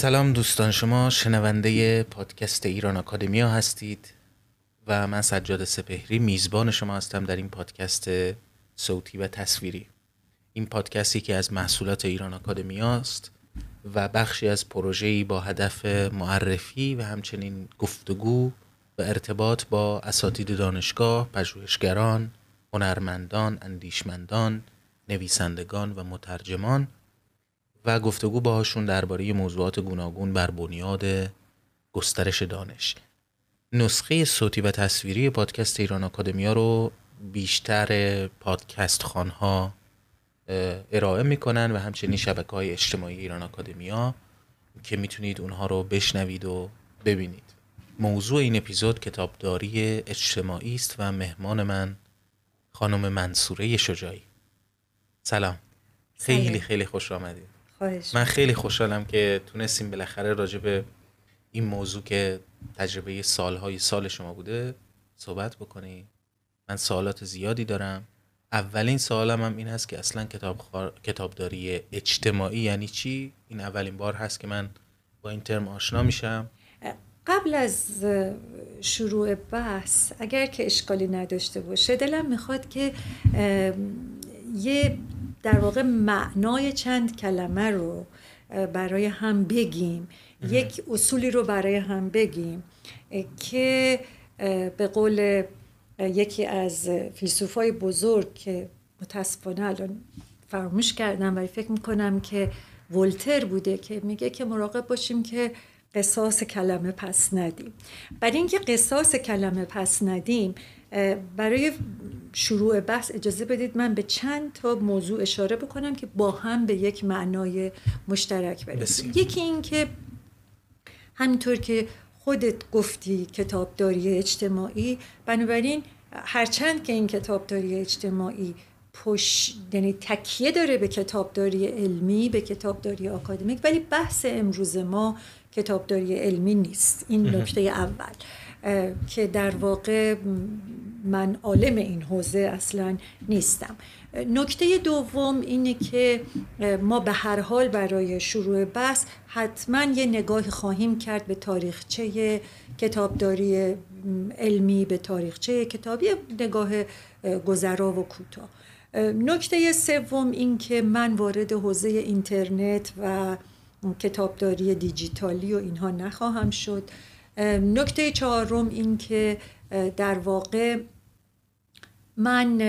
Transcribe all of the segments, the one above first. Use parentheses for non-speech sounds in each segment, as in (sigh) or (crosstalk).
سلام دوستان شما شنونده پادکست ایران آکادمیا هستید و من سجاد سپهری میزبان شما هستم در این پادکست صوتی و تصویری. این پادکستی که از محصولات ایران آکادمیا است و بخشی از پروژه‌ای با هدف معرفی و همچنین گفتگو و ارتباط با اساتید دانشگاه، پژوهشگران، هنرمندان، اندیشمندان، نویسندگان و مترجمان و گفتگو باهاشون درباره موضوعات گوناگون بر بنیاد گسترش دانش. نسخه صوتی و تصویری پادکست ایران آکادمیا رو بیشتر پادکست خانها ارائه می‌کنن و همچنین شبکه های اجتماعی ایران آکادمیا که می‌تونید اونها رو بشنوید و ببینید. موضوع این اپیزود کتابداری اجتماعی است و مهمان من خانم منصوره شجاعی. سلام. خیلی خیلی خوش آمدید. من خیلی خوشحالم که تونستیم بالاخره راجع به این موضوع که تجربه سالهای سال شما بوده صحبت بکنی من سوالات زیادی دارم. اولین سوالم هم این هست که اصلا کتاب کتابداری اجتماعی یعنی چی؟ این اولین بار هست که من با این ترم آشنا میشم. قبل از شروع بحث اگر که اشکالی نداشته باشه دلم می‌خواد که یه در واقع معنای چند کلمه رو برای هم بگیم. یک اصولی رو برای هم بگیم که به قول یکی از فیلسوفای بزرگ که متاسفانه الان فراموش کردم ولی فکر می‌کنم که ولتر بوده که میگه که مراقب باشیم که قصاص کلمه پس ندیم. برای اینکه قصاص کلمه پس ندیم برای شروع بحث اجازه بدید من به چند تا موضوع اشاره بکنم که با هم به یک معنای مشترک برسیم. یکی این که همینطور که خودت گفتی کتابداری اجتماعی بنابراین هرچند که این کتابداری اجتماعی پش یعنی تکیه داره به کتابداری علمی به کتابداری آکادمیک ولی بحث امروز ما کتابداری علمی نیست. این نکته اول که در واقع من عالم این حوزه اصلا نیستم. نکته دوم اینه که ما به هر حال برای شروع بحث حتما یه نگاه خواهیم کرد به تاریخچه کتابداری علمی به تاریخچه کتابی نگاه گذرا و کوتاه. نکته سوم این که من وارد حوزه اینترنت و کتابداری دیجیتالی و اینها نخواهم شد. نکته چهارم این که در واقع من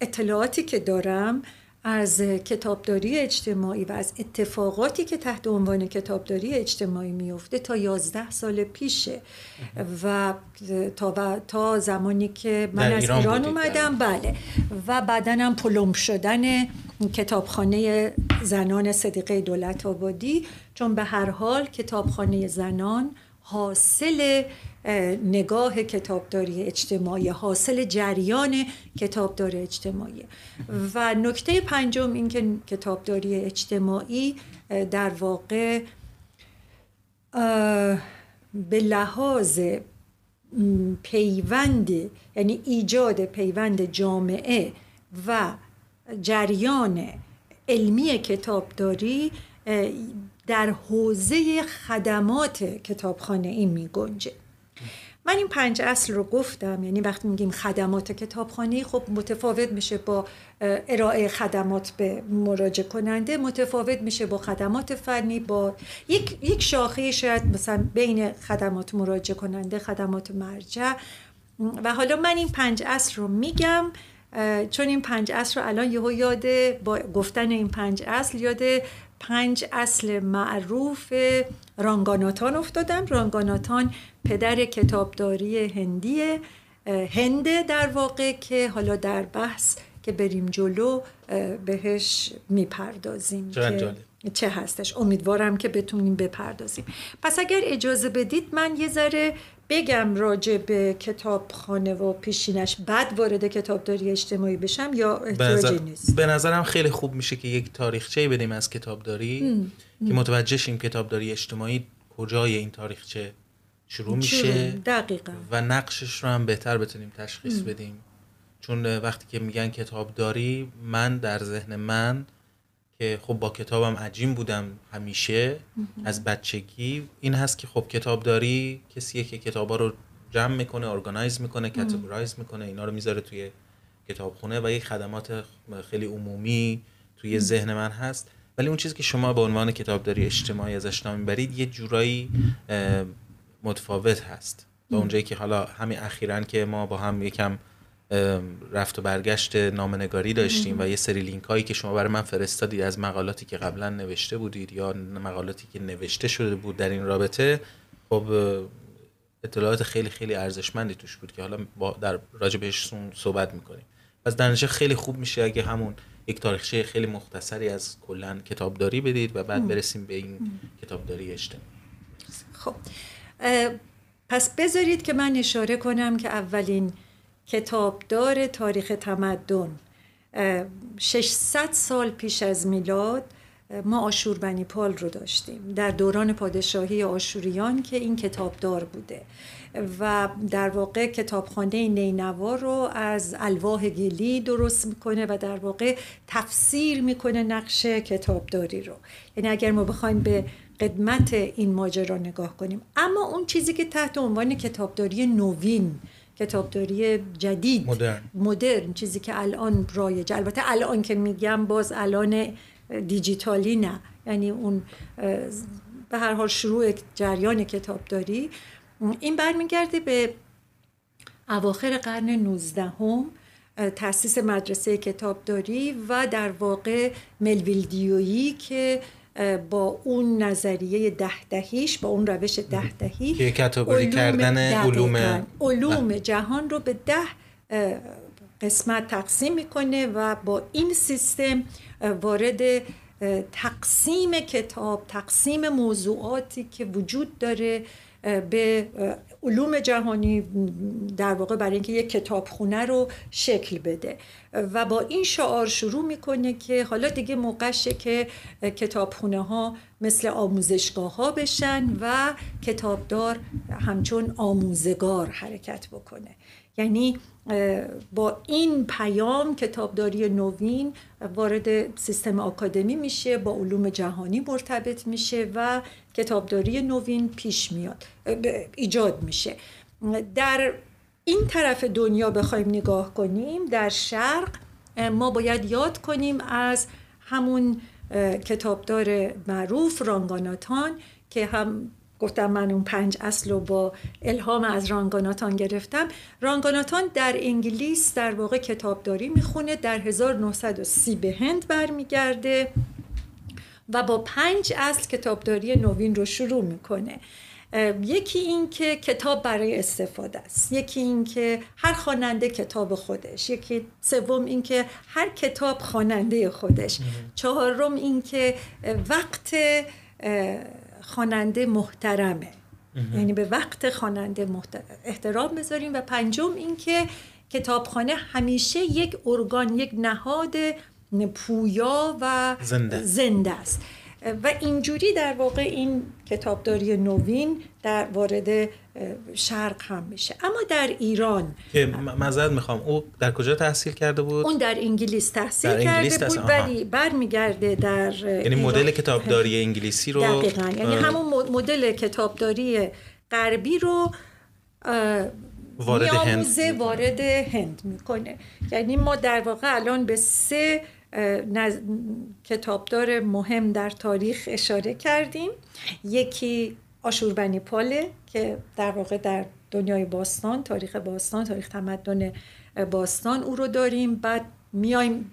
اطلاعاتی که دارم از کتابداری اجتماعی و از اتفاقاتی که تحت عنوان کتابداری اجتماعی میفته تا یازده سال پیشه. و تا, تا زمانی که من از ایران, اومدم بله. و بعدنم پلم شدن کتابخانه زنان صدیقه دولت آبادی. چون به هر حال کتابخانه زنان حاصل نگاه کتابداری اجتماعی حاصل جریان کتابداری اجتماعی. و نکته پنجم این که کتابداری اجتماعی در واقع به لحاظ پیوند یعنی ایجاد پیوند جامعه و جریان علمی کتابداری در حوزه خدمات کتابخانه این می گنجه من این پنج اصل رو گفتم یعنی وقتی میگیم خدمات کتابخانه خب متفاوت میشه با ارائه خدمات به مراجع کننده متفاوت میشه با خدمات فنی با یک, یک شاخه شاید مثلا بین خدمات مراجع کننده خدمات مرجع. و حالا من این پنج اصل رو میگم چون این پنج اصل رو الان یهو یاد با گفتن این پنج اصل یاد پنج اصل معروف رانگاناتان افتادم رانگاناتان پدر کتابداری هندی هنده در واقع که حالا در بحث که بریم جلو بهش می‌پردازیم که چه هستش. امیدوارم که بتونیم بپردازیم. پس اگر اجازه بدید من یه ذره بگم راجع به کتابخانه و پیشینش بعد وارد کتابداری اجتماعی بشم یا احتیاجی نیست؟ به نظرم خیلی خوب میشه که یک تاریخچه بدیم از کتابداری. که متوجه شیم کتابداری اجتماعی کجای این تاریخچه شروع میشه دقیقا. و نقشش رو هم بهتر بتونیم تشخیص بدیم. چون وقتی که میگن کتابداری من در ذهن من که خب با کتابم عجیم بودم همیشه از بچگی. این هست که خب کتابداری کسیه که کتابا رو جمع می‌کنه ارگانایز می‌کنه کاتگورایز می‌کنه اینا رو می‌ذاره توی کتابخونه و یک خدمات خیلی عمومی توی ذهن من هست. ولی اون چیزی که شما به عنوان کتابداری اجتماعی ازش نام می‌برید یه جورایی متفاوت هست. با اونجایی که حالا همین اخیرا که ما با هم یکم رفت و برگشت نامنگاری داشتیم و یه سری لینک هایی که شما برای من فرستادید از مقالاتی که قبلا نوشته بودید یا مقالاتی که نوشته شده بود در این رابطه خب اطلاعات خیلی خیلی ارزشمندی توش بود که حالا با در راجع بهشون صحبت می‌کنیم. پس در خیلی خوب میشه اگه همون یک تاریخچه خیلی مختصری از کلا کتابداری بدید و بعد برسیم به این کتابداری اجتماعی. خب پس بذارید که من اشاره کنم که اولین کتابدار تاریخ تمدن. 600 سال پیش از میلاد ما آشوربنی پال رو داشتیم در دوران پادشاهی آشوریان که این کتابدار بوده. و در واقع کتابخانه نینوا رو از الواح گلی درست می‌کنه و در واقع تفسیر می‌کنه نقش کتابداری رو. یعنی اگر ما بخوایم به قدمت این ماجرا نگاه کنیم. اما اون چیزی که تحت عنوان کتابداری نوین کتابداری جدید مدرن. مدرن چیزی که الان رایج. البته الان که میگم باز الان دیجیتالی نه. یعنی اون به هر حال شروع جریان کتابداری. این برمیگرده به اواخر قرن 19 هم تاسیس مدرسه کتابداری و در واقع ملویلدیویی که با اون نظریه ده دهیش با اون روش ده دهی که کتابداری کردن علوم علوم جهان رو به ده قسمت تقسیم می‌کنه و با این سیستم وارد تقسیم کتاب تقسیم موضوعاتی که وجود داره به علوم جهانی در واقع برای اینکه یک کتابخونه رو شکل بده. و با این شعار شروع می‌کنه که حالا دیگه موقعشه که کتابخونه ها مثل آموزشگاه ها بشن و کتابدار همچون آموزگار حرکت بکنه. یعنی با این پیام کتابداری نوین وارد سیستم آکادمی میشه با علوم جهانی مرتبط میشه و کتابداری نوین پیش میاد ایجاد میشه. در این طرف دنیا بخوایم نگاه کنیم در شرق ما باید یاد کنیم از همون کتابدار معروف رانگاناتان که هم گفتم من اون پنج اصل رو با الهام از رانگاناتان گرفتم. رانگاناتان در انگلیس در واقع کتابداری می‌خونه در 1930 به هند برمیگرده و با پنج اصل کتابداری نوین رو شروع می‌کنه. یکی این که کتاب برای استفاده است یکی این که هر خواننده کتاب خودش یکی سوم این که هر کتاب خواننده خودش چهارم این که وقت خواننده محترمه. یعنی به وقت خواننده احترام بذاریم و پنجم این که کتابخانه همیشه یک ارگان یک نهاد پویا و زنده, زنده است. و اینجوری در واقع این کتابداری نوین در وارد شرق هم میشه. اما در ایران که مذارت می‌خوام او در کجا تحصیل کرده بود؟ اون در انگلیس تحصیل در انگلیس کرده بود ولی برمیگرده در یعنی مدل کتابداری انگلیسی رو دقیقا. یعنی همون مدل کتابداری غربی رو وارد هند وارد هند می‌کنه. یعنی ما در واقع الان به سه نز... کتابدار مهم در تاریخ اشاره کردیم. یکی آشوربنی پاله که در واقع در دنیای باستان تاریخ باستان تاریخ تمدن باستان او رو داریم. بعد میایم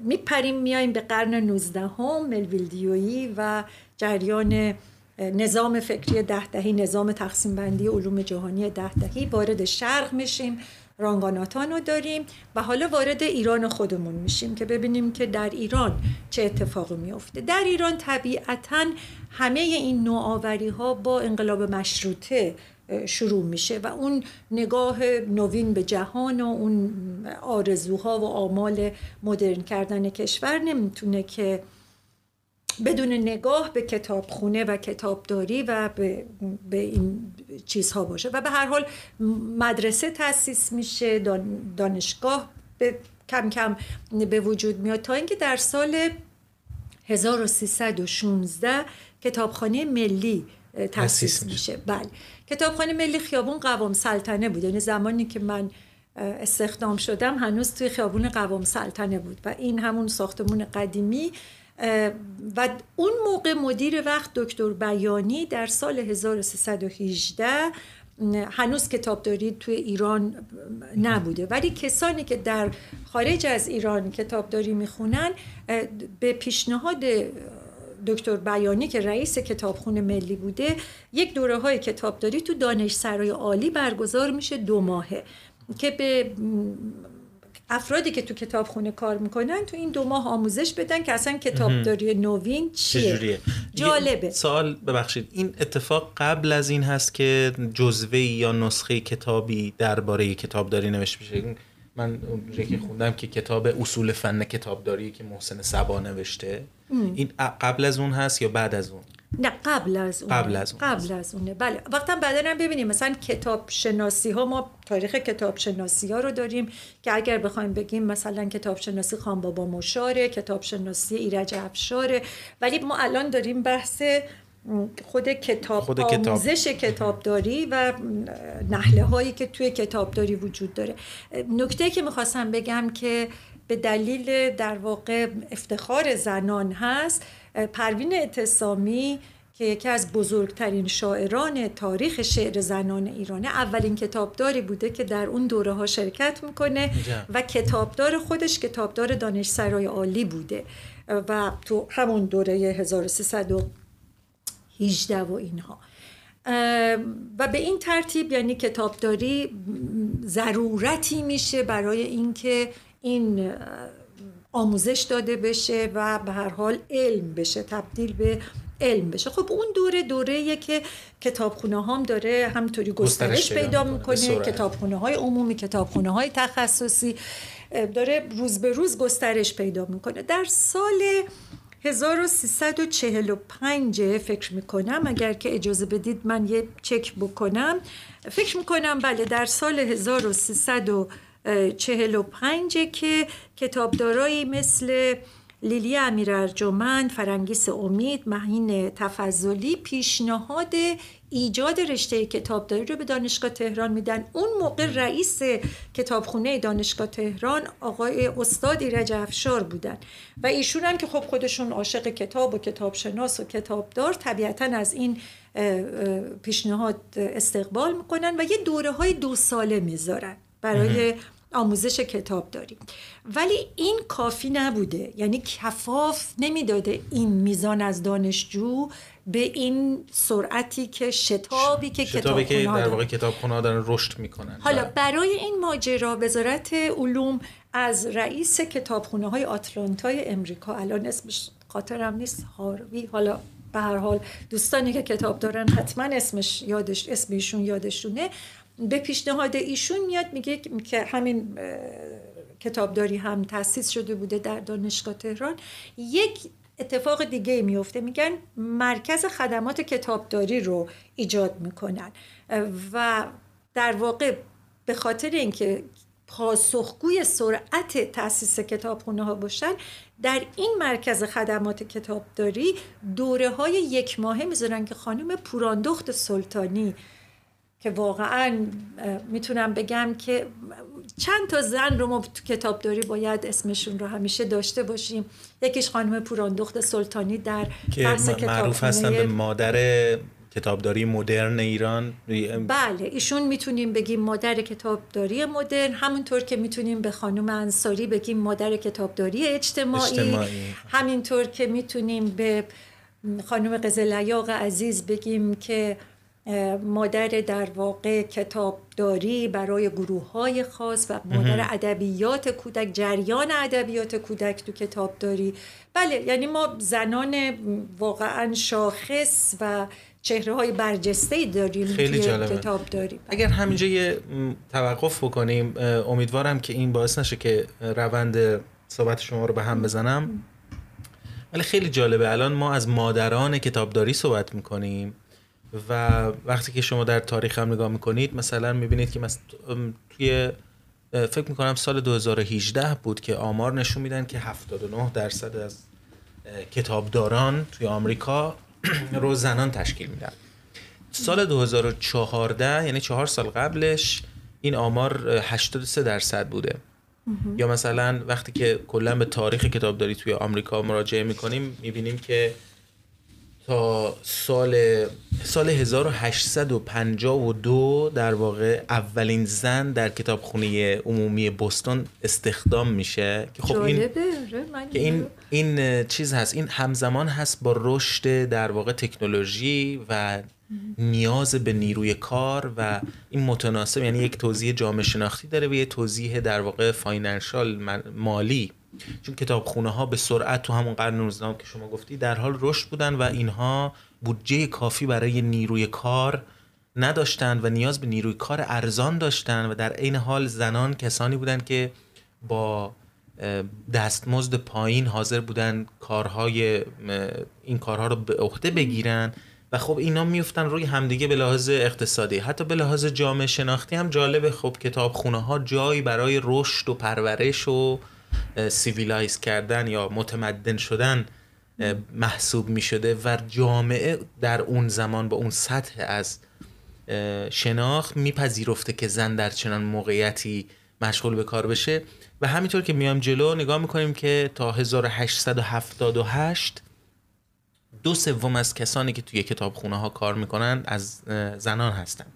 میپریم میایم به قرن 19 هم ملویلدیویی و جریان نظام فکری ده دهی نظام تقسیم بندی علوم جهانی ده دهی وارد شرق میشیم. رانگاناتان داریم و حالا وارد ایران خودمون میشیم که ببینیم که در ایران چه اتفاقی میفته در ایران طبیعتا همه این نوآوری ها با انقلاب مشروطه شروع میشه و اون نگاه نوین به جهان و اون آرزوها و آمال مدرن کردن کشور نمی‌تونه که بدون نگاه به کتابخونه و کتابداری و به, به این چیزها باشه. و به هر حال مدرسه تاسیس میشه دانشگاه به کم کم به وجود میاد. تا اینکه در سال 1316 کتابخانه ملی تاسیس میشه. بله. کتابخانه ملی خیابون قوام سلطنه بود. یعنی زمانی که من استخدام شدم هنوز توی خیابون قوام سلطنه بود. و این همون ساختمون قدیمی و اون موقع مدیر وقت دکتر بیانی در سال 1318 هنوز کتابداری توی ایران نبوده. ولی کسانی که در خارج از ایران کتابداری می‌خونن به پیشنهاد دکتر بیانی که رئیس کتابخونه ملی بوده یک دوره های کتابداری تو دانشسرای عالی برگزار میشه دو ماهه که به افرادی که تو کتابخونه کار می‌کنن تو این دو ماه آموزش بدن که اصلا کتابداری نوین چیه؟ جالبه. سوال ببخشید. این اتفاق قبل از این هست که جزوه یا نسخه کتابی درباره کتابداری نوشته بشه؟ من که خوندم که کتاب اصول فن کتابداری که محسن سبا نوشته. این قبل از اون هست یا بعد از اون؟ نه قبل از اون. قبل از اون. قبل از اونه بله. وقتا بعدا هم ببینیم. مثلا کتاب شناسی ها ما تاریخ کتاب شناسی ها رو داریم که اگر بخوایم بگیم مثلا کتاب شناسی خان بابا مشاره کتاب شناسی ایرج افشاره ولی ما الان داریم بحث خود کتاب خود آموزش کتابداری و نحله هایی که توی کتابداری وجود داره. نکته که می‌خواستم بگم که به دلیل در واقع افتخار زنان هست پروین اعتصامی که یکی از بزرگترین شاعران تاریخ شعر زنان ایرانه اولین کتابداری بوده که در اون دوره ها شرکت می‌کنه و کتابدار خودش کتابدار دانشسرای عالی بوده. و تو همون دوره 1318 و اینها. و به این ترتیب یعنی کتابداری ضرورتی میشه برای اینکه این آموزش داده بشه و به هر حال علم بشه تبدیل به علم بشه. خب اون دوره دوره که کتابخونه هم داره همطوری گسترش پیدا می‌کنه کتابخونه های عمومی کتابخونه های تخصصی داره روز به روز گسترش پیدا می‌کنه. در سال 1345 فکر می‌کنم اگر که اجازه بدید من یه چک بکنم. فکر می‌کنم بله در سال 1345 چهل و پنجه که کتابدارایی مثل لیلی امیر ارجمند، فرنگیس امید، مهین تفضلی پیشنهاد ایجاد رشته کتابداری رو به دانشگاه تهران میدن. اون موقع رئیس کتابخونه دانشگاه تهران آقای استاد ایرج افشار بودن. و ایشون هم که خب خودشون عاشق کتاب و کتابشناس و کتابدار طبیعتا از این پیشنهاد استقبال می‌کنن و یه دوره های دو ساله می‌ذارن. برای آموزش کتاب داریم. ولی این کافی نبوده. یعنی کفاف نمی‌داده این میزان از دانشجو به این سرعتی که شتابی که شتابی که در واقع کتابخونه دارن رشد می‌کنن. حالا بله. برای این ماجرا وزارت علوم از رئیس کتابخونه های آتلانتای امریکا الان اسمش خاطرم نیست هاروی حالا به هر حال دوستانی که کتاب دارن حتما اسمش یادش اسمشون یادشونه به پیشنهاد ایشون میاد میگه که همین کتابداری هم تاسیس شده بوده در دانشگاه تهران. یک اتفاق دیگه میفته میگن مرکز خدمات کتابداری رو ایجاد می‌کنن. و در واقع به خاطر اینکه پاسخگوی سرعت تاسیس کتابخونه ها باشن در این مرکز خدمات کتابداری دوره های یک ماهه می‌ذارن که خانم پوراندخت سلطانی که واقعا می‌تونم بگم که چند تا زن رو ما تو کتابداری باید اسمشون رو همیشه داشته باشیم. یکیش خانم پوراندخت سلطانی در که معروف هستن به مادر کتابداری مدرن ایران. بله ایشون می‌تونیم بگیم مادر کتابداری مدرن. همونطور که می‌تونیم به خانم انصاری بگیم مادر کتابداری اجتماعی, اجتماعی. همینطور که می‌تونیم به خانم قزلیاق عزیز بگیم که مادر در واقع کتابداری برای گروه های خاص و مادر ادبیات کودک جریان ادبیات کودک تو کتابداری. بله یعنی ما زنان واقعا شاخص و چهره های برجسته داریم خیلی جالبه. کتاب داریم اگر همینجا یه توقف بکنیم امیدوارم که این باعث نشه که روند صحبت شما رو به هم بزنم. ولی خیلی جالبه. الان ما از مادران کتابداری صحبت می‌کنیم. و وقتی که شما در تاریخ هم نگاه می‌کنید مثلا می‌بینید که مثلا توی فکر می‌کنم سال 2018 بود که آمار نشون میدن که 79 درصد از کتابداران توی آمریکا (clears throat) رو زنان تشکیل میدن. سال 2014 یعنی چهار سال قبلش این آمار 83 درصد بوده. یا مثلا وقتی که کلا به تاریخ کتابداری توی آمریکا مراجعه می‌کنیم می‌بینیم که تا سال سال 1852 در واقع اولین زن در کتابخونه عمومی بوستون استخدام میشه. که خب این که این این چیز هست این همزمان هست با رشد در واقع تکنولوژی و نیاز به نیروی کار و این متناسب یعنی یک توضیح جامعه شناختی داره و یه توضیح در واقع financial مالی. چون کتابخونه ها به سرعت تو همون قرن 19 که شما گفتی در حال رشد بودن و اینها بودجه کافی برای نیروی کار نداشتند و نیاز به نیروی کار ارزان داشتن و در عین حال زنان کسانی بودند که با دستمزد پایین حاضر بودن کارهای این کارها رو به عهده بگیرن و خب اینا میفتن روی همدیگه به لحاظ اقتصادی. حتی به لحاظ جامعه شناختی هم جالبه خب کتابخونه ها جایی برای رشد و پرورش و civilize کردن یا متمدن شدن محسوب می شده و جامعه در اون زمان با اون سطح از شناخت میپذیرفته که زن در چنان موقعیتی مشغول به کار بشه. و همینطور که میام جلو نگاه می‌کنیم که تا 1878 دو سوم از کسانی که توی کتابخونه ها کار می‌کنن از زنان هستند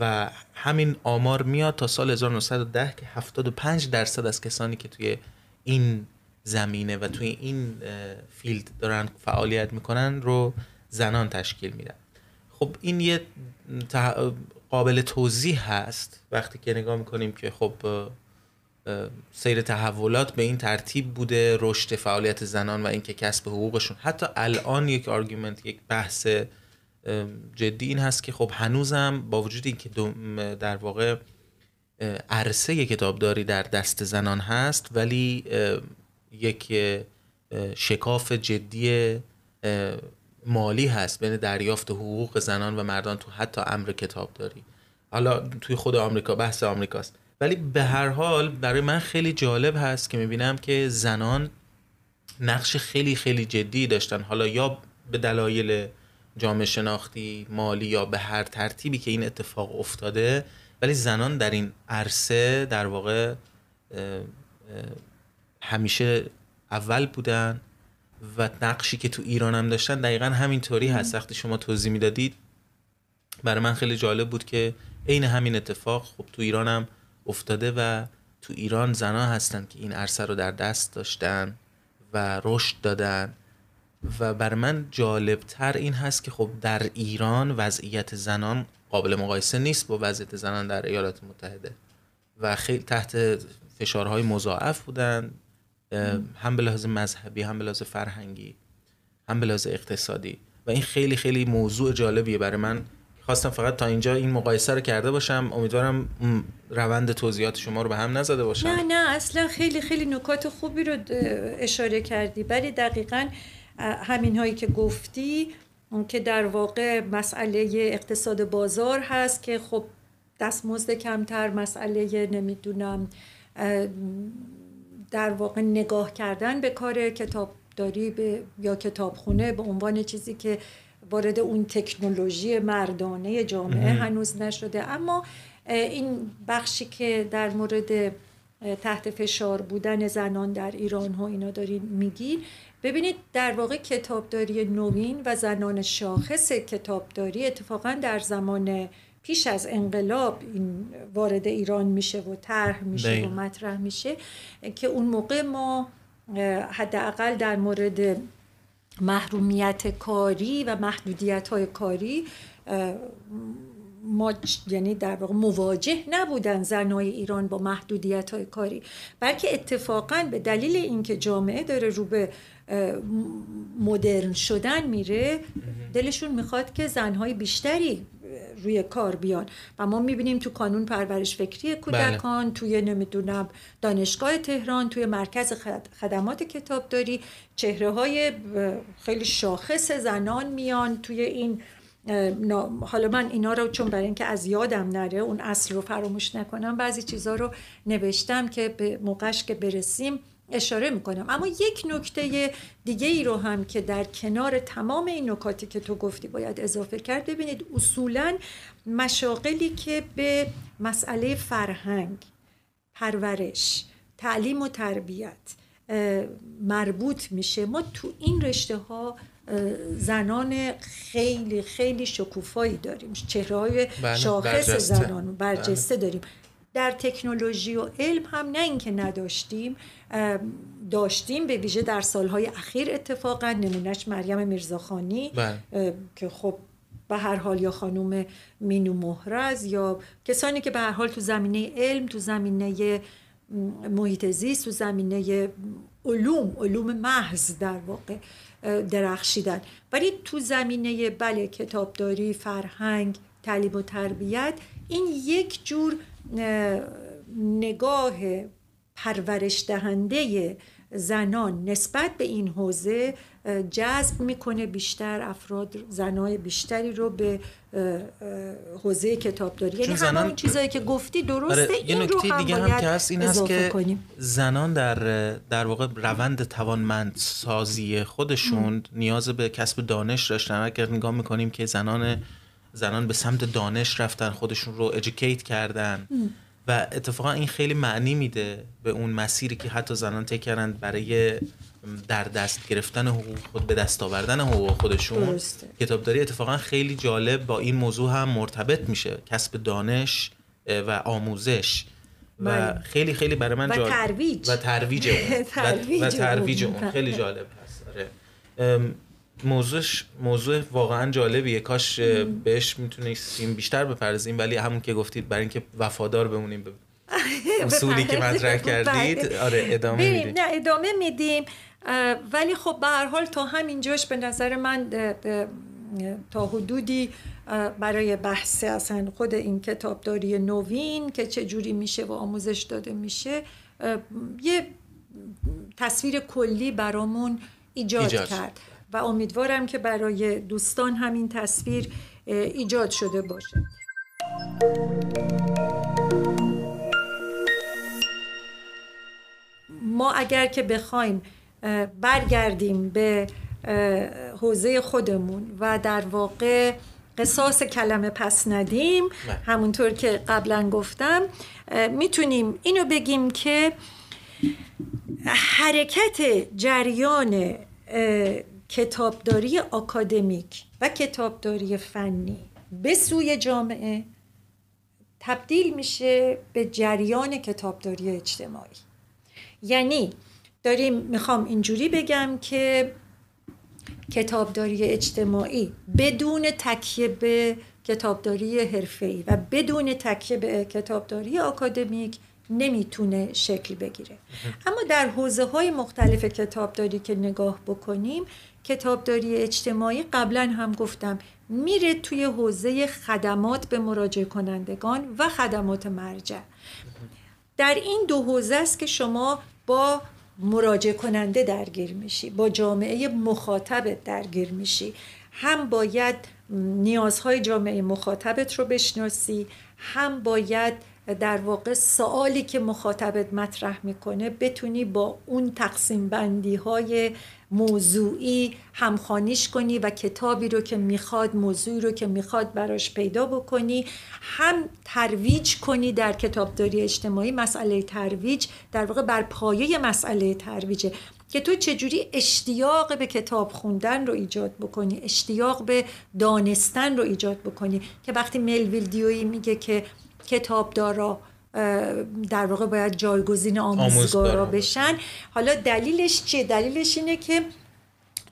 و همین آمار میاد تا سال 1910 که 75 درصد از کسانی که توی این زمینه و توی این فیلد دارن فعالیت می‌کنن رو زنان تشکیل میدن. خب این یه قابل توضیح هست. وقتی که نگاه می‌کنیم که خب سیر تحولات به این ترتیب بوده رشد فعالیت زنان و اینکه کسب حقوقشون. حتی الان یک آرگومنت یک بحث جدی این هست که خب هنوزم با وجود اینکه در واقع عرصه کتابداری در دست زنان هست ولی یک شکاف جدی مالی هست بین دریافت حقوق زنان و مردان تو حتی امر کتابداری. حالا توی خود آمریکا بحث آمریکاست. ولی به هر حال برای من خیلی جالب هست که می‌بینم که زنان نقش خیلی خیلی جدی داشتن. حالا یا به دلایل جامعه شناختی مالی یا به هر ترتیبی که این اتفاق افتاده ولی زنان در این عرصه در واقع همیشه اول بودن و نقشی که تو ایران هم داشتن دقیقا همینطوری هست. وقتی شما توضیح می‌دادید برای من خیلی جالب بود که عین همین اتفاق خب تو ایران هم افتاده و تو ایران زنان هستن که این عرصه رو در دست داشتن و رشد دادن. و بر من جالبتر این هست که خب در ایران وضعیت زنان قابل مقایسه نیست با وضعیت زنان در ایالات متحده و خیلی تحت فشارهای مضاعف بودن هم به لحاظ مذهبی هم به لحاظ فرهنگی هم به لحاظ اقتصادی. و این خیلی خیلی موضوع جالبیه برای من. خواستم فقط تا اینجا این مقایسه رو کرده باشم. امیدوارم روند توضیحات شما رو به هم نزده باشم. نه نه اصلا خیلی خیلی نکات خوبی رو اشاره کردی. ولی دقیقا همین هایی که گفتی که در واقع مسئله اقتصاد بازار هست که خب دستمزد کمتر مسئله نمی‌دونم در واقع نگاه کردن به کار کتابداری به یا کتابخونه به عنوان چیزی که وارد اون تکنولوژی مردانه جامعه هنوز نشده. اما این بخشی که در مورد تحت فشار بودن زنان در ایران ها اینا دارین میگین ببینید در واقع کتابداری نوین و زنان شاخص کتابداری اتفاقا در زمان پیش از انقلاب این وارد ایران میشه و طرح میشه و مطرح میشه که اون موقع ما حداقل در مورد محرومیت کاری و محدودیت های کاری ما یعنی در واقع مواجه نبودن زنای ایران با محدودیت های کاری بلکه اتفاقا به دلیل اینکه جامعه داره رو به مدرن شدن میره دلشون می‌خواد که زنهای بیشتری روی کار بیان و ما می‌بینیم تو کانون پرورش فکری کودکان بله. توی نمی‌دونم دانشگاه تهران توی مرکز خدمات کتابداری چهره های خیلی شاخص زنان میان توی این حالا من اینا رو چون برای اینکه از یادم نره اون اصل رو فراموش نکنم بعضی چیزها رو نوشتم که به موقعش که برسیم اشاره می‌کنم. اما یک نکته دیگه ای رو هم که در کنار تمام این نکاتی که تو گفتی باید اضافه کرد. ببینید اصولا مشاقلی که به مسئله فرهنگ پرورش تعلیم و تربیت مربوط میشه ما تو این رشته ها زنان خیلی خیلی شکوفایی داریم چهره های بله، شاخص زنان برجسته بله. داریم در تکنولوژی و علم هم نه اینکه نداشتیم داشتیم به ویژه در سالهای اخیر اتفاقا نمونهش مریم میرزاخانی بله. که خب به هر حال یا خانوم مینو مهرز یا کسانی که به هر حال تو زمینه علم تو زمینه محیط زیست تو زمینه علوم علوم محض در واقع درخشیدن. ولی تو زمینه بله کتابداری فرهنگ تعلیم و تربیت این یک جور نگاه پرورش دهنده زنان نسبت به این حوزه جذب می‌کنه بیشتر افراد زنای بیشتری رو به حوزه کتابداری. یعنی همه اون چیزایی که گفتی درسته آره، این رو هم دیگه هم که هست این هست که کنیم. زنان در در واقع روند توانمند سازی خودشون نیاز به کسب دانش داشتن. اگر نگاه می‌کنیم که زنان زنان به سمت دانش رفتن خودشون رو ادوکییت کردن و اتفاقا این خیلی معنی میده به اون مسیری که حتی زنان طی کردن برای در دست گرفتن حقوق خود به دست آوردن حقوق خودشون. درسته. کتابداری اتفاقا خیلی جالب با این موضوع هم مرتبط میشه. کسب دانش و آموزش. و بله. خیلی خیلی برای من جالب. و ترویج (laughs) و ترویج اون. و ترویج اون. خیلی جالب هست. آره. موضوعش موضوع واقعا جالبیه. کاش بهش می‌تونستیم بیشتر بپرزیم ولی همون که گفتید برای اینکه وفادار بمونیم به (laughs) اصولی که مطرح کردید. بله. آره ادامه میدیم. نه ادامه میدیم. ولی خب به هر حال تا همینجاش به نظر من تا حدودی برای بحث اصلا خود این کتابداری نوین که چه جوری میشه و آموزش داده میشه یه تصویر کلی برامون ایجاد, ایجاد. کرد و امیدوارم که برای دوستان همین تصویر ایجاد شده باشه ما اگر که بخوایم برگردیم به حوزه خودمون و در واقع قصاص کلمه پس ندیم بله. همونطور که قبلا گفتم می‌تونیم اینو بگیم که حرکت جریان کتابداری آکادمیک و کتابداری فنی به سوی جامعه تبدیل میشه به جریان کتابداری اجتماعی یعنی داریم می‌خوام اینجوری بگم که کتابداری اجتماعی بدون تکیه به کتابداری حرفه‌ای و بدون تکیه به کتابداری آکادمیک نمی‌تونه شکل بگیره. اما در حوزه های مختلف کتابداری که نگاه بکنیم کتابداری اجتماعی قبلا هم گفتم میره توی حوزه خدمات به مراجع کنندگان و خدمات مرجع. در این دو حوزه است که شما با مراجع کننده درگیر میشی با جامعه مخاطبت درگیر میشی. هم باید نیازهای جامعه مخاطبت رو بشناسی هم باید در واقع سوالی که مخاطبت مطرح می‌کنه بتونی با اون تقسیم بندی های موضوعی همخانیش کنی و کتابی رو که می‌خواد موضوعی رو که می‌خواد براش پیدا بکنی. هم ترویج کنی در کتابداری اجتماعی. مسئله ترویج در واقع بر پایه مسئله ترویجه. که تو چجوری اشتیاق به کتاب خوندن رو ایجاد بکنی اشتیاق به دانستن رو ایجاد بکنی. که وقتی ملویل دیوی میگه که کتابدارا در واقع باید جایگزین آموزگارا بشن. حالا دلیلش چیه؟ دلیلش اینه که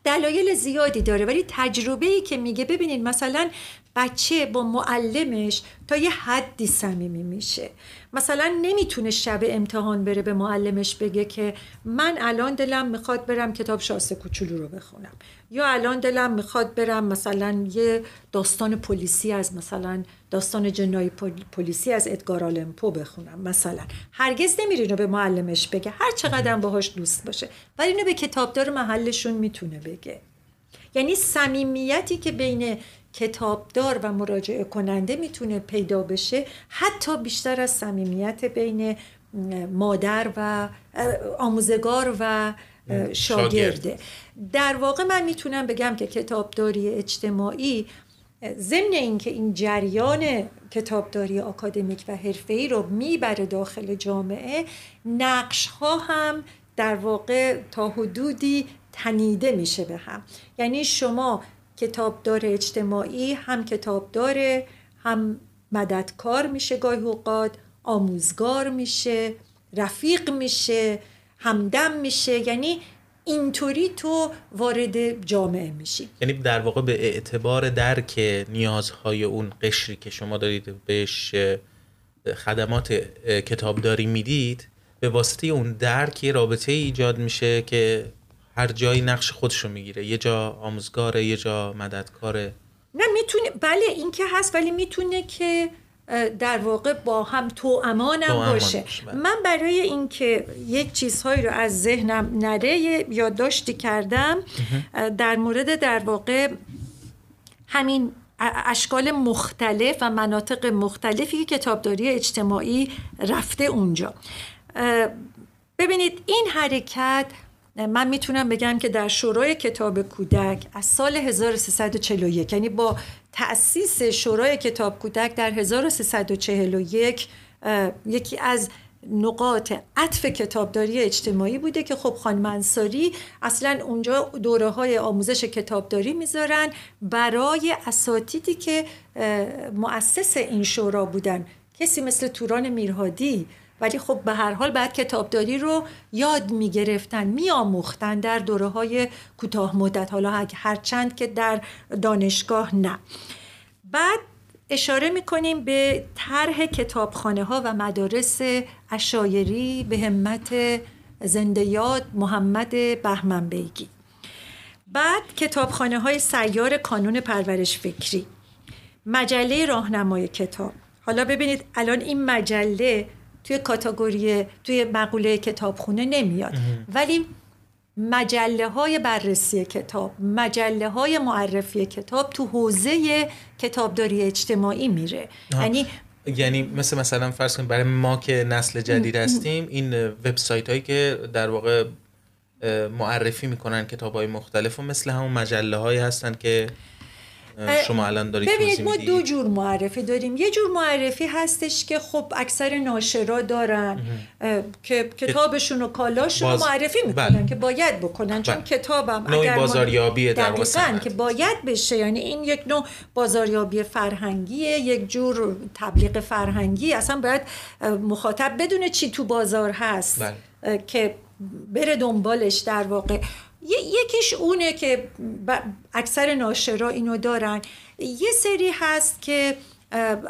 دلایل زیادی داره ولی تجربه ای که میگه ببینید مثلا بچه با معلمش تا یه حدی صمیمی میشه. مثلا نمی‌تونه شب امتحان بره به معلمش بگه که من الان دلم می‌خواد برم کتاب شاسته کوچولو رو بخونم. یا الان دلم می‌خواد برم مثلا یه داستان پلیسی از مثلا داستان جنایی پلیسی از ادگار آلمپو بخونم مثلا. هرگز نمیره اینو به معلمش بگه. هر چقدر باهاش دوست باشه. ولی اینو به کتابدار محلشون می‌تونه بگه. یعنی صمیمیتی که بین کتابدار و مراجعه کننده می‌تونه پیدا بشه حتی بیشتر از صمیمیت بین مادر و آموزگار و شاگرده در واقع من می‌تونم بگم که کتابداری اجتماعی ضمن اینکه این جریان کتابداری آکادمیک و حرفه‌ای رو می‌بره داخل جامعه نقش ها هم در واقع تا حدودی تنیده میشه به هم. یعنی شما کتابدار اجتماعی هم کتابدار هم مددکار میشه گاهی اوقات آموزگار میشه رفیق میشه همدم میشه. یعنی اینطوری تو وارد جامعه میشی. یعنی در واقع به اعتبار درک نیازهای اون قشری که شما دارید بهش خدمات کتابداری می‌دید به واسطه اون درک یه رابطه ایجاد میشه که هر جایی نقش خودشو می‌گیره. یه جا آموزگاره یه جا مددکاره. نه می‌تونه بله این که هست ولی می‌تونه که در واقع با هم تو امانم باشه. بله. من برای اینکه یک چیزهایی رو از ذهنم نره یادداشتی کردم در مورد در واقع همین اشکال مختلف و مناطق مختلفی که کتابداری اجتماعی رفته اونجا. ببینید این حرکت من می‌تونم بگم که در شورای کتاب کودک از سال 1341 یعنی با تأسیس شورای کتاب کودک در 1341 یکی از نقاط عطف کتابداری اجتماعی بوده که خب خانم انصاری اصلا اونجا دوره های آموزش کتابداری می‌ذارن برای اساتیدی که مؤسس این شورا بودن. کسی مثل توران میرهادی ولی خب به هر حال بعد کتابداری رو یاد می‌گرفتن میآموختن در دوره های کوتاه مدت حالا هرچند که در دانشگاه نه. بعد اشاره می‌کنیم به طرح کتابخانه ها و مدارس اشایری به همت زنده یاد محمد بهمن بیگی بعد کتابخانه های سیار کانون پرورش فکری. مجله راهنمای کتاب. حالا ببینید الان این مجله توی کاتگوری توی مقوله کتابخونه نمیاد. ولی مجله های بررسی کتاب مجله های معرفی کتاب تو حوزه کتابداری اجتماعی میره. یعنی یعنی مثل مثلا فرض کنیم برای ما که نسل جدید هستیم این وبسایت هایی که در واقع معرفی می‌کنن کتاب های مختلف و مثل همون مجله هایی هستن که شما الان دارید ببینید ما دو جور معرفی داریم. یه جور معرفی هستش که خب اکثر ناشرا دارن که کتابشون و کالاشون باز... معرفی می‌کنن بله. که باید بکنن. چون بله. کتابم اگر بازاریابی در که باید بشه. یعنی این یک نوع بازاریابی فرهنگیه یک جور تبلیغ فرهنگی. اصلا باید مخاطب بدونه چی تو بازار هست بله. که بره دنبالش در واقع. یکیش اونه که اکثر ناشرا اینو دارن. یه سری هست که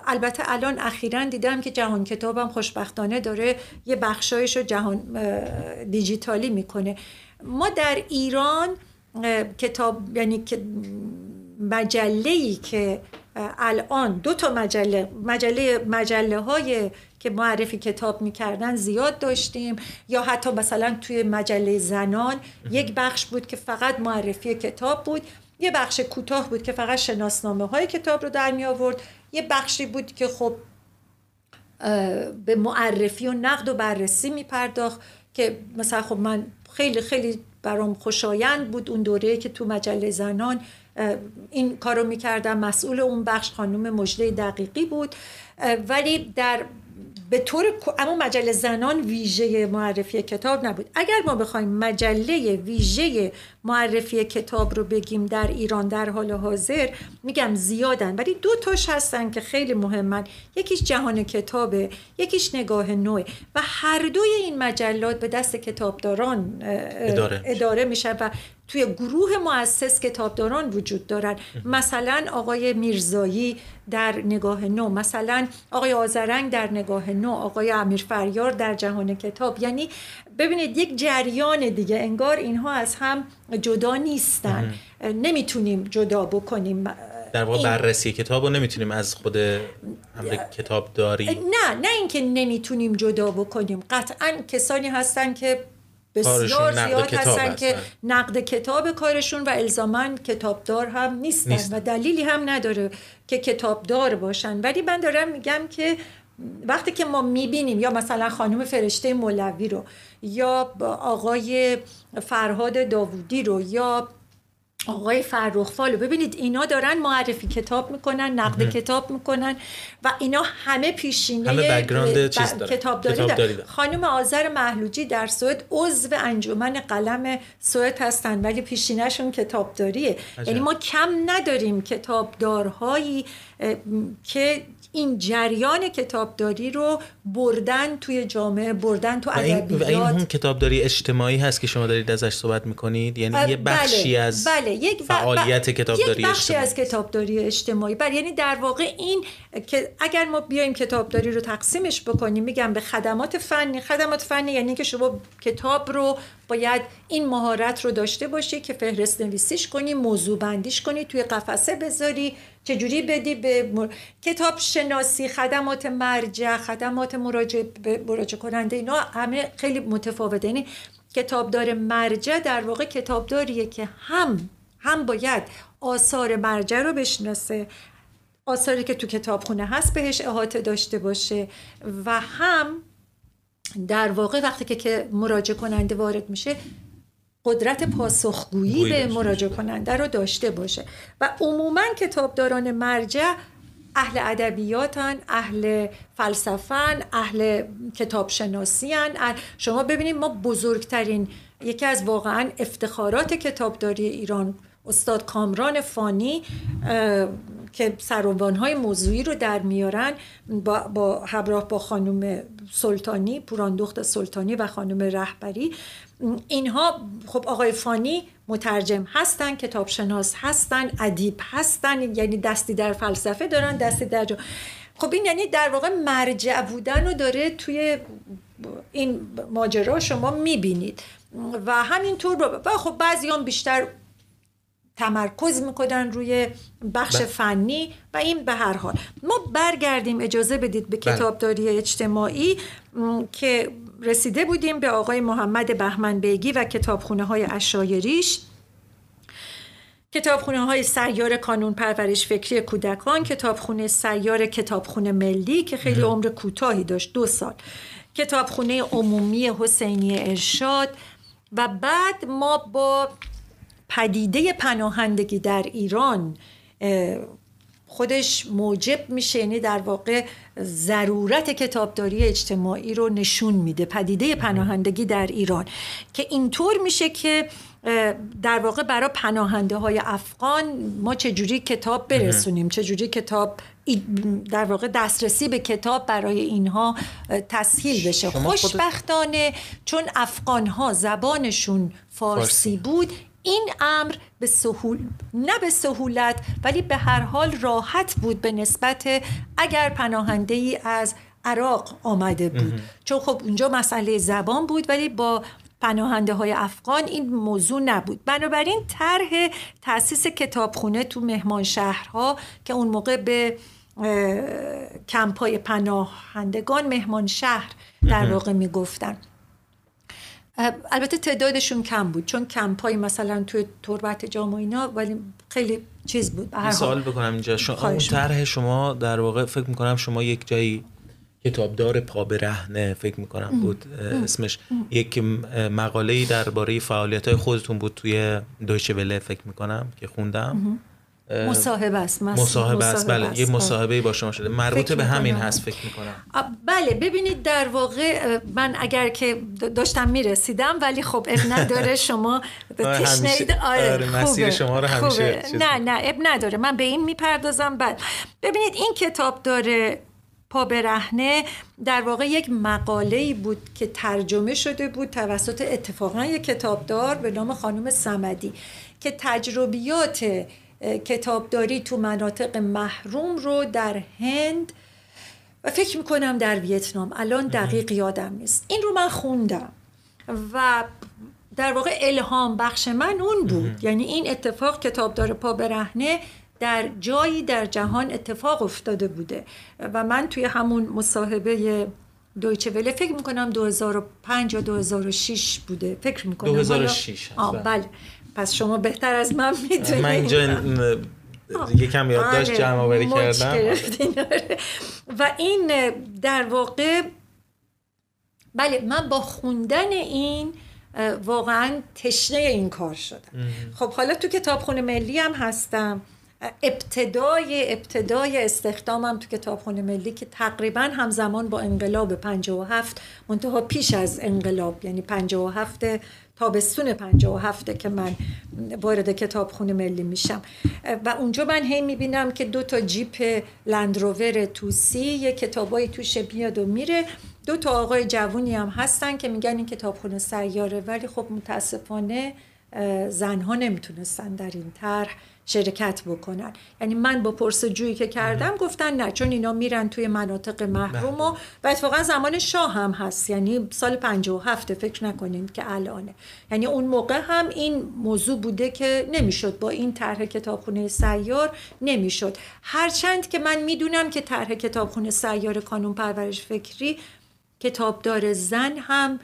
البته الان اخیرا دیدم که جهان کتابم خوشبختانه داره یه بخشایش رو جهان دیجیتالی می‌کنه. ما در ایران کتاب یعنی مجله ای که الان دو تا مجله مجله مجله های که معرفی کتاب می‌کردن زیاد داشتیم. یا حتی مثلا توی مجله زنان یک بخش بود که فقط معرفی کتاب بود یه بخش کوتاه بود که فقط شناسنامه های کتاب رو در می آورد یه بخشی بود که خب به معرفی و نقد و بررسی می پرداخت که مثلا خب من خیلی خیلی برام خوشایند بود اون دوره که تو مجله زنان این کارو می‌کردم. مسئول اون بخش خانم مجله دقیقی بود. ولی در به طور اما مجله زنان ویژه معرفی کتاب نبود. اگر ما بخوایم مجله ویژه معرفی کتاب رو بگیم در ایران در حال حاضر میگم زیادن. ولی دو تاش هستن که خیلی مهمن. یکیش جهان کتابه یکیش نگاه نوع و هر دوی این مجلات به دست کتابداران اداره, اداره میشن و توی گروه مؤسس کتابداران وجود دارن. مثلا آقای میرزایی در نگاه نو مثلا آقای آزرنگ در نگاه نو آقای امیر فریار در جهان کتاب. یعنی ببینید یک جریان دیگه انگار اینها از هم جدا نیستن. نمی‌تونیم جدا بکنیم. در واقع بررسی کتاب رو نمی‌تونیم از خود کتاب داری نه نه اینکه نمی‌تونیم جدا بکنیم. قطعا کسانی هستن که بسیار زیاد هستن که نقد کتاب کارشون و الزاما کتابدار هم نیستن نیست. و دلیلی هم نداره که کتابدار باشن. ولی من دارم میگم که وقتی که ما می‌بینیم یا مثلا خانم فرشته مولوی رو یا آقای فرهاد داوودی رو یا آقای فرخ فالو ببینید اینا دارن معرفی کتاب می‌کنن نقد کتاب می‌کنن و اینا همه پیشینه همه کتاب داری, خانم آذر محلوجی در سوئد عضو انجمن قلم سوئد هستن ولی پیشینهشون کتابداریه. یعنی ما کم نداریم کتابدارهایی که این جریان کتابداری رو بردن توی جامعه بردن تو ادبیات این اون کتابداری اجتماعی هست که شما دارید ازش صحبت می‌کنید؟ یعنی یه بخشی بله، از بله. یک فعالیت کتابداری یک بخشی از کتابداری اجتماعی. بله یعنی در واقع این که اگر ما بیایم کتابداری رو تقسیمش بکنیم میگم به خدمات فنی خدمات فنی یعنی که شما کتاب رو باید این مهارت رو داشته باشی که فهرست نویسیش کنی موضوع بندیش کنی توی قفسه بذاری چجوری بدی به کتاب شناسی خدمات مرجع خدمات مراجع, مراجع کننده اینا همه خیلی متفاوته. یعنی کتابدار مرجع در واقع کتابداریه که هم هم باید آثار مرجع رو بشناسه آثاری که تو کتابخونه هست بهش احاطه داشته باشه و هم در واقع وقتی که, که مراجع کننده وارد میشه قدرت پاسخگویی به مراجع کننده رو داشته باشه. و عموما کتابداران مرجع اهل ادبیاتن اهل فلسفن اهل کتابشناسیان شما ببینید ما بزرگترین یکی از واقعا افتخارات کتابداری ایران استاد کامران فانی که های موضوعی رو در میارن با, با همراه با خانم سلطانی پوراندخت سلطانی و خانم رهبری. اینها خب آقای فانی مترجم هستن کتابشناس هستن ادیب هستن یعنی دستی در فلسفه دارن دستی در جا خب این یعنی در واقع مرجع بودن رو داره توی این ماجرا شما می‌بینید. و همینطور و خب بعضی هم بیشتر تمرکز می‌کنن روی بخش ب... فنی و این به هر حال. ما برگردیم اجازه بدید به بله. کتابداری اجتماعی که رسیده بودیم به آقای محمد بهمن بیگی و کتابخونه های اشایریش. کتابخونه های سیار کانون پرورش فکری کودکان کتابخونه سیار کتابخونه ملی که خیلی عمر کوتاهی داشت دو سال. کتابخونه عمومی حسینی ارشاد و بعد ما با پدیده پناهندگی در ایران خودش موجب میشه یعنی در واقع ضرورت کتابداری اجتماعی رو نشون میده پدیده پناهندگی در ایران. که اینطور میشه که در واقع برای پناهنده های افغان ما چجوری کتاب برسونیم؟ چجوری کتاب در واقع دسترسی به کتاب برای اینها تسهیل بشه؟ خوشبختانه چون افغان ها زبانشون فارسی. بود این امر به سهول نه به سهولت ولی به هر حال راحت بود به نسبت اگر پناهنده ای از عراق آمده بود. چون خب اونجا مسئله زبان بود ولی با پناهنده های افغان این موضوع نبود. بنابراین طرح تاسیس کتابخونه تو مهمان شهرها که اون موقع به کمپای پناهندگان مهمان شهر در واقع می‌گفتن. البته تعدادشون کم بود چون کمپای مثلا توی تربت جام و اینا ولی خیلی چیز بود. به سوال بکنم اینجا. شما اون طرح شما در واقع فکر می‌کنم شما یک جایی کتابدار پا برهنه فکر می‌کنم بود اسمش. یک مقاله ای درباره فعالیت های خودتون بود توی دویچه وله فکر می‌کنم که خوندم. مصاحبه است مصاحبه است. بله یه مصاحبه با شما شده. مربوط به همین هست فکر می‌کنم. بله ببینید در واقع من اگر که داشتم می‌رسیدم ولی خب اب نداره شما (laughs) تشنه آره, آره مسیر شما رو همیشه نه نه اب نداره. من به این می‌پردازم. بعد ببینید این کتاب داره پا برهنه در واقع یک مقاله بود که ترجمه شده بود توسط اتفاقا یک کتابدار به نام خانم سمدی که تجربیات کتابداری تو مناطق محروم رو در هند و فکر می‌کنم در ویتنام. الان دقیق یادم نیست. این رو من خوندم و در واقع الهام بخش من اون بود. یعنی این اتفاق کتابدار پا برهنه در جایی در جهان اتفاق افتاده بوده. و من توی همون مصاحبه دویچه وله فکر می‌کنم 2005 یا 2006 بوده. فکر می‌کنم. 2006 بله. پس شما بهتر از من می‌دونید من اینجا یکم یادداشت بله، جمع آوری کردم. آره. و این در واقع بله من با خوندن این واقعا تشنه این کار شدم. خب حالا تو کتابخونه ملی هم هستم. ابتدای ابتدای استخدامم تو کتابخونه ملی که تقریبا همزمان با انقلاب 57 منتها پیش از انقلاب یعنی 57 تابستون 57 که من وارد کتابخونه ملی میشم. و اونجا من هی می‌بینم که دو تا جیپ لندروور توسی یه کتابایی توش میاد و میره. دو تا آقای جوونی هم هستن که میگن این کتابخونه سیاره ولی خب متاسفانه زنها نمی‌تونستن در این طرح شرکت بکنن. یعنی من با پرسجویی که کردم گفتن نه چون اینا میرن توی مناطق محروم و, و اتفاقا زمان شاه هم هست. یعنی سال 57 فکر نکنین که الانه. یعنی اون موقع هم این موضوع بوده که نمی‌شد. با این طرح کتابخونه سیار نمی‌شد. هرچند که من می‌دونم که طرح کتابخونه سیار کانون پرورش فکری کتابدار زن هم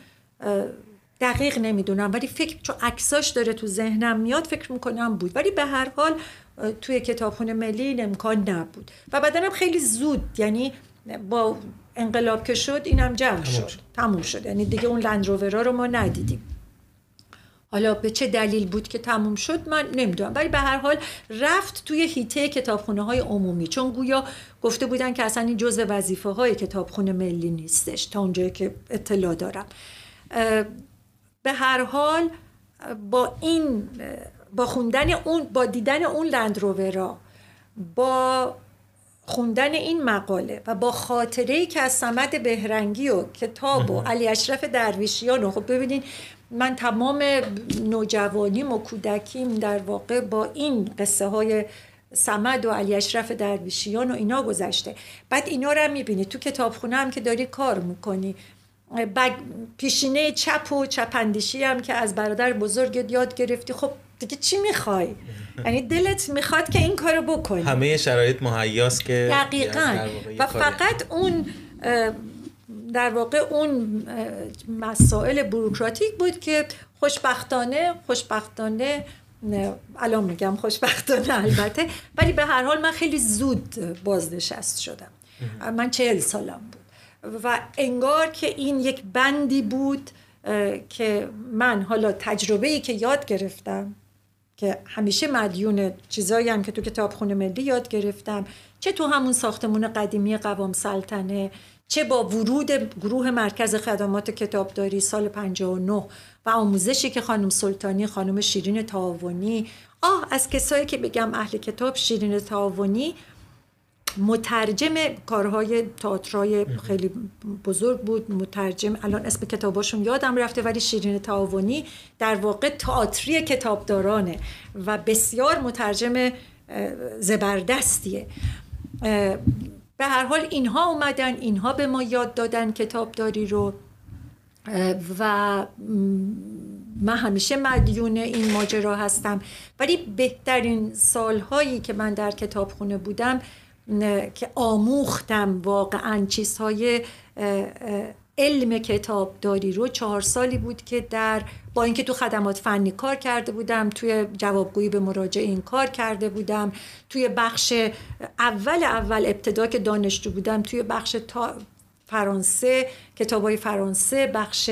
دقیق نمی‌دونم ولی فکر چون عکساش داره تو ذهنم میاد فکر می‌کنم بود. ولی به هر حال توی کتابخونه ملی این امکان نبود. و بعدنم خیلی زود یعنی با انقلاب که شد اینم جمع شد. شد. تموم شد. یعنی دیگه اون لندروورا رو ما ندیدیم. حالا به چه دلیل بود که تموم شد من نمی‌دونم. ولی به هر حال رفت توی هیته کتابخونه های عمومی. چون گویا گفته بودن که اصلا این جزء وظیفه های کتابخونه ملی نیستش تا اونجایی که اطلاع دارم. به هر حال با این با خوندن اون با دیدن اون لندروورا با خوندن این مقاله و با خاطره ای که از سمد بهرنگی و کتاب و علی اشرف درویشیان و خب ببینین من تمام نوجوانیم و کودکیم در واقع با این قصه های سمد و علی اشرف درویشیان و اینا گذشته. بعد اینا رو هم می‌بینی. تو کتابخونه هم که داری کار می‌کنی. بگ پیشینه چپ و چپندیشی هم که از برادر بزرگت یاد گرفتی. خب دیگه چی می‌خوای؟ یعنی دلت می‌خواد که این کارو بکنی. همه شرایط مهیاست که دقیقا. و فقط اون در واقع اون مسائل بروکراتیک بود که خوشبختانه خوشبختانه نه، الان میگم خوشبختانه البته ولی به هر حال من خیلی زود بازنشست شدم. من چهل سالم بود. و انگار که این یک بندی بود که من حالا تجربه ای که یاد گرفتم که همیشه مدیون چیزایی هم که تو کتابخونه ملی یاد گرفتم چه تو همون ساختمون قدیمی قوام سلطنه چه با ورود گروه مرکز خدمات کتابداری سال 59 و آموزشی که خانم سلطانی خانم شیرین تعاونی آه از کسایی که بگم اهل کتاب شیرین تعاونی مترجم کارهای تئاترای خیلی بزرگ بود مترجم الان اسم کتاباشون یادم رفته ولی شیرین تعاونی در واقع تئاتری کتابدارانه و بسیار مترجم زبردستیه. به هر حال اینها اومدن اینها به ما یاد دادن کتابداری رو. و من همیشه مدیون این ماجرا هستم. ولی بهترین سالهایی که من در کتابخونه بودم که آموختم واقعا چیزهای علم کتابداری رو. چهار سالی بود که در با اینکه تو خدمات فنی کار کرده بودم توی جوابگویی به مراجعین کار کرده بودم. توی بخش اول اول ابتدا که دانشجو بودم توی بخش تا فرانسه کتاب های فرانسه بخش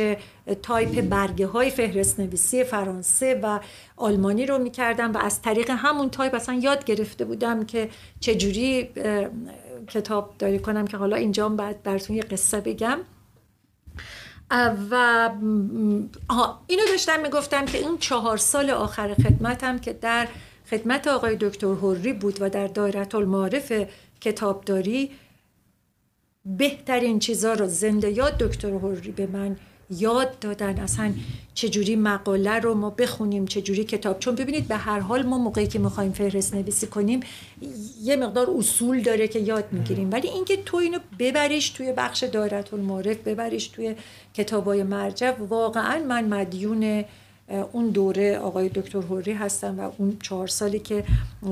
تایپ برگه های فهرست نویسی فرانسه و آلمانی رو می‌کردم و از طریق همون تایپ اصلا یاد گرفته بودم که چجوری کتاب داری کنم که حالا اینجا بعد براتون یه قصه بگم. و اینو داشتم می‌گفتم که این چهار سال آخر خدمتم که در خدمت آقای دکتر حری بود و در دایره المعارف کتابداری بهترین چیزا رو زنده یاد دکتر هوری به من یاد دادن. اصلا چجوری مقاله رو ما بخونیم چجوری کتاب چون ببینید به هر حال ما موقعی که می‌خوایم فهرست نویسی کنیم یه مقدار اصول داره که یاد می‌گیریم. ولی اینکه تو اینو ببریش توی بخش دایره المعارف ببریش توی کتابای مرجع واقعا من مدیون اون دوره آقای دکتر هوری هستم و اون چهار سالی که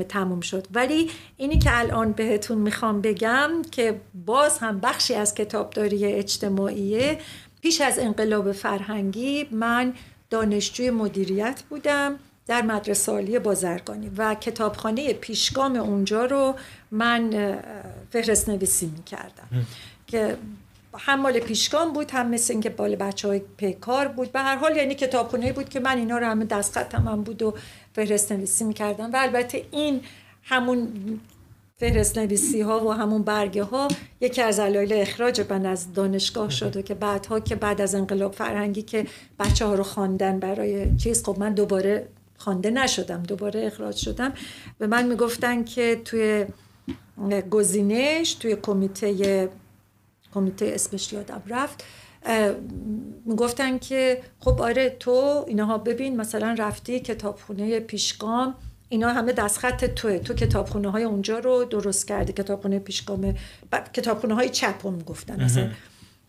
تموم شد. ولی اینی که الان بهتون می‌خوام بگم که باز هم بخشی از کتابداری اجتماعیه پیش از انقلاب فرهنگی من دانشجوی مدیریت بودم در مدرسه عالی بازرگانی و کتابخانه پیشگام اونجا رو من فهرست نویسی می‌کردم. که هم مال پیشگام بود هم مثل اینکه بال بچه های پیکار بود. به هر حال یعنی کتابخونه بود که من اینا رو همه دستخط هم بود و فهرست نویسی می‌کردم. و البته این همون فهرست نویسی ها و همون برگه ها یکی از علایل اخراج من از دانشگاه شده که بعدها که بعد از انقلاب فرهنگی که بچه ها رو خواندن برای چیز خب من دوباره خوانده نشدم دوباره اخراج شدم. به من می‌گفتن که توی گزینش توی کمیته کمیته اسمش یادم رفت می‌گفتن که خب آره تو اینها ببین مثلا رفتی کتابخونه پیشگام اینا همه دستخط توه. تو کتابخونه های اونجا رو درست کردی کتابخونه پیشگام کتابخونه های چپ هم گفتن مثلا.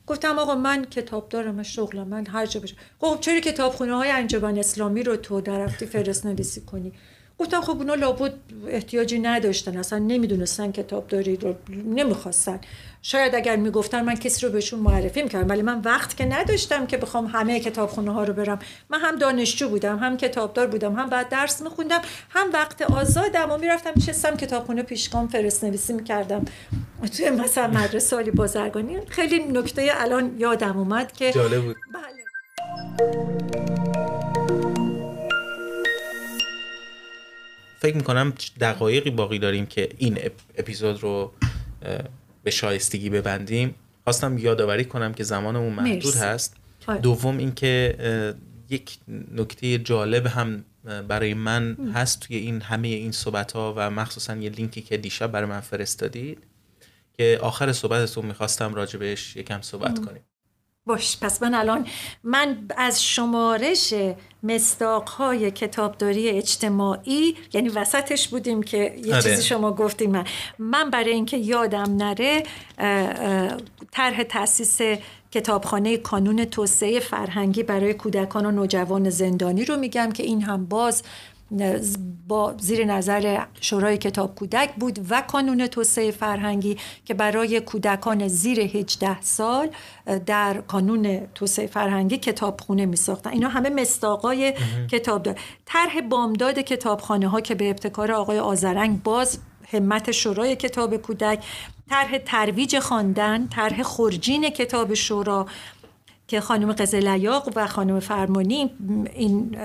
گفتم آقا من کتاب دارم شغلم من هر جا بشه. خب چرا کتابخونه های انجمن اسلامی رو تو در رفتی فرست نویسی کنی؟ گفتم خب اونا لابد احتیاجی نداشتن اصلا نمی‌دونستن کتاب داری رو نمی‌خواستن. شاید اگر می‌گفتن من کسی رو بهشون معرفی می‌کردم ولی من وقت که نداشتم که بخوام همه کتابخونه ها رو برم. من هم دانشجو بودم هم کتابدار بودم هم بعد درس میخوندم هم وقت آزادم و می‌رفتم میشستم کتابخونه پیشگام فرست نویسی می‌کردم. توی مثلا مدرسه عالی بازرگانی. خیلی نکته الان یادم اومد که جالب بود. بله. فکر می‌کنم دقایقی باقی داریم که این اپیزود رو به شایستگی ببندیم. خواستم یادآوری کنم که زمانمون محدود هست. دوم اینکه یک نکته جالب هم برای من هست توی این همه این صحبت ها و مخصوصا یه لینکی که دیشب برای من فرستادید که آخر صحبتتون می‌خواستم راجبش یکم صحبت کنیم. باش پس من الان من از شمارش های کتابداری اجتماعی یعنی وسطش بودیم که یه آره. چیزی شما گفتیم من من برای اینکه یادم نره طرح تاسیس کتابخانه کانون توسعه فرهنگی برای کودکان و نوجوان زندانی رو میگم که این هم باز با زیر نظر شورای کتاب کودک بود و کانون توسعه فرهنگی که برای کودکان زیر 18 سال در کانون توسعه فرهنگی کتابخونه می ساختن اینا همه مستاقای کتاب دار طرح بامداد کتابخانه ها که به ابتکار آقای آزرنگ باز همت شورای کتاب کودک طرح ترویج خواندن طرح خورجین کتاب شورا که خانم قزلیاق و خانم فرمانی این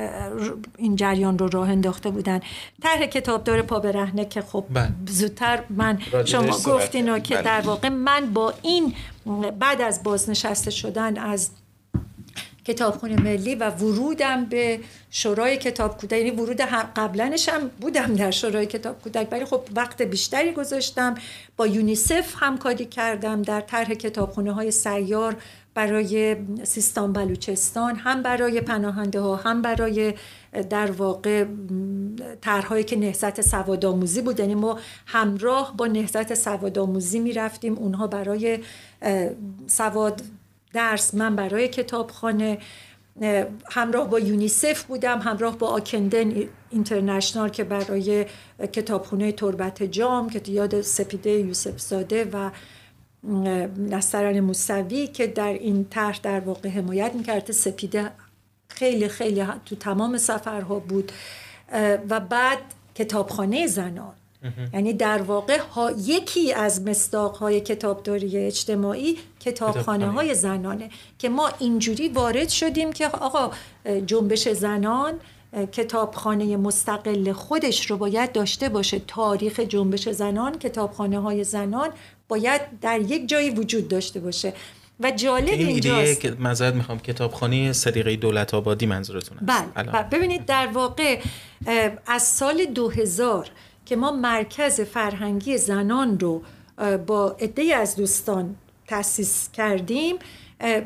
این جریان رو راه انداخته بودن طرح کتابدار پا برهنه که خب بله. زودتر من شما گفتین که بله. در واقع من با این بعد از بازنشسته شدن از کتابخونه ملی و ورودم به شورای کتاب کودک یعنی ورود قبلنش هم بودم در شورای کتاب کودک ولی خب وقت بیشتری گذاشتم با یونیسف همکاری کردم در طرح کتابخونه های سیار برای سیستان بلوچستان هم برای پناهنده ها هم برای در واقع طرحهایی که نهضت سوادآموزی بود. یعنی ما همراه با نهضت سوادآموزی می رفتیم اونها برای سواد درس من برای کتابخانه همراه با یونیسف بودم همراه با آکندن اینترنشنال که برای کتابخونه تربت جام که یاد سپیده یوسف زاده و نستران موسوی که در این طرح در واقع حمایت می‌کرده سپیده خیلی خیلی تو تمام سفرها بود. و بعد کتابخانه زنان. یعنی در واقع ها یکی از مصداق های کتابداری اجتماعی کتابخانه. های زنانه که ما اینجوری وارد شدیم که آقا جنبش زنان کتابخانه مستقل خودش رو باید داشته باشه. تاریخ جنبش زنان کتابخانه های زنان باید در یک جایی وجود داشته باشه. و جالب این اینجاست. که می‌خوام کتابخانه صدیقه دولت آبادی منظورتون است بله ببینید در واقع از سال 2000 که ما مرکز فرهنگی زنان رو با عده از دوستان تأسیس کردیم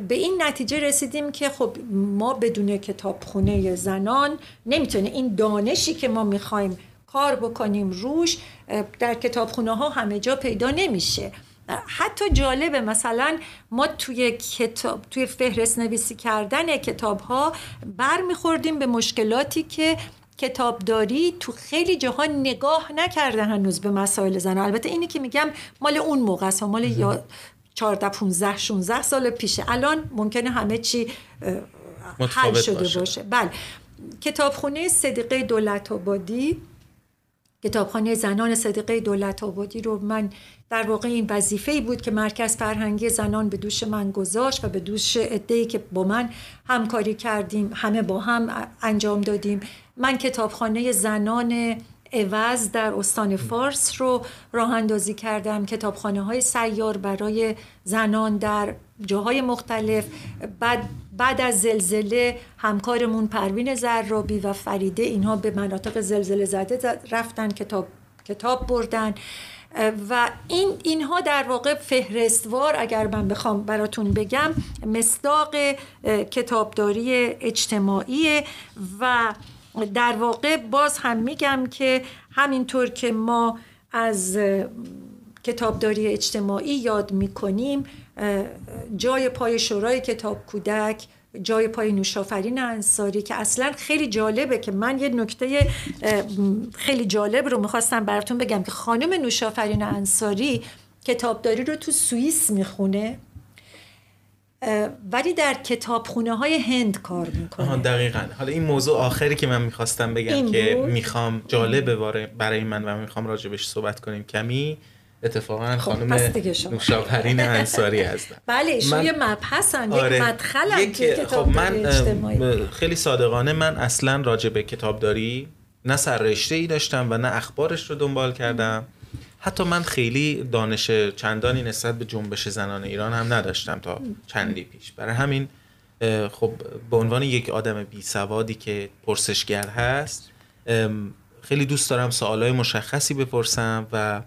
به این نتیجه رسیدیم که خب ما بدون کتابخونه زنان نمی‌تونه این دانشی که ما می‌خوایم کار بکنیم روش در کتابخونه ها همه جا پیدا نمیشه. حتی جالبه مثلا ما توی کتاب توی فهرست نویسی کردن کتاب ها برمیخوردیم به مشکلاتی که کتابداری تو خیلی جاها نگاه نکرده هنوز به مسائل زن. البته اینی که میگم مال اون موقع است مال یا 14 15 16 سال پیشه. الان ممکنه همه چی حل شده باشه, باشه. بله. کتابخونه صدیقه دولت آبادی. کتابخانه زنان صدیقه دولت آبادی رو من در واقع این وظیفه بود که مرکز فرهنگی زنان به دوش من گذاشت و به دوش عده‌ای که با من همکاری کردیم همه با هم انجام دادیم. من کتابخانه زنان عوض در استان فارس رو راه اندازی کردم. کتابخانه های سیار برای زنان در جاهای مختلف. بعد بعد از زلزله همکارمون پروین زرابی و فریده اینها به مناطق زلزله زده رفتن کتاب کتاب بردن. و این اینها در واقع فهرستوار اگر من بخوام براتون بگم مصداق کتابداری اجتماعی و در واقع باز هم میگم که همینطور که ما از کتابداری اجتماعی یاد می‌کنیم جای پای شورای کتاب کودک جای پای نوشافرین انصاری که اصلا خیلی جالبه که من یه نکته خیلی جالب رو می‌خواستم براتون بگم که خانم نوشافرین انصاری کتابداری رو تو سوئیس می‌خونه. ولی در کتابخونه های هند کار می‌کنه. دقیقا. حالا این موضوع آخری که من می‌خواستم بگم که می‌خوام جالبه برای من و می‌خوام راجبش صحبت کنیم. کمی اتفاقا خب خانم نوشاپرین انصاری هستن (laughs) بله ایشون یه مبحثن آره. یک مدخلن خب من خیلی صادقانه من اصلا راجع به کتابداری نه سررشته ای داشتم و نه اخبارش رو دنبال کردم. حتی من خیلی دانش چندانی نسبت به جنبش زنان ایران هم نداشتم تا چندی پیش. برای همین خب به عنوان یک آدم بی سوادی که پرسشگر هست خیلی دوست دارم سوالای مشخصی بپرسم و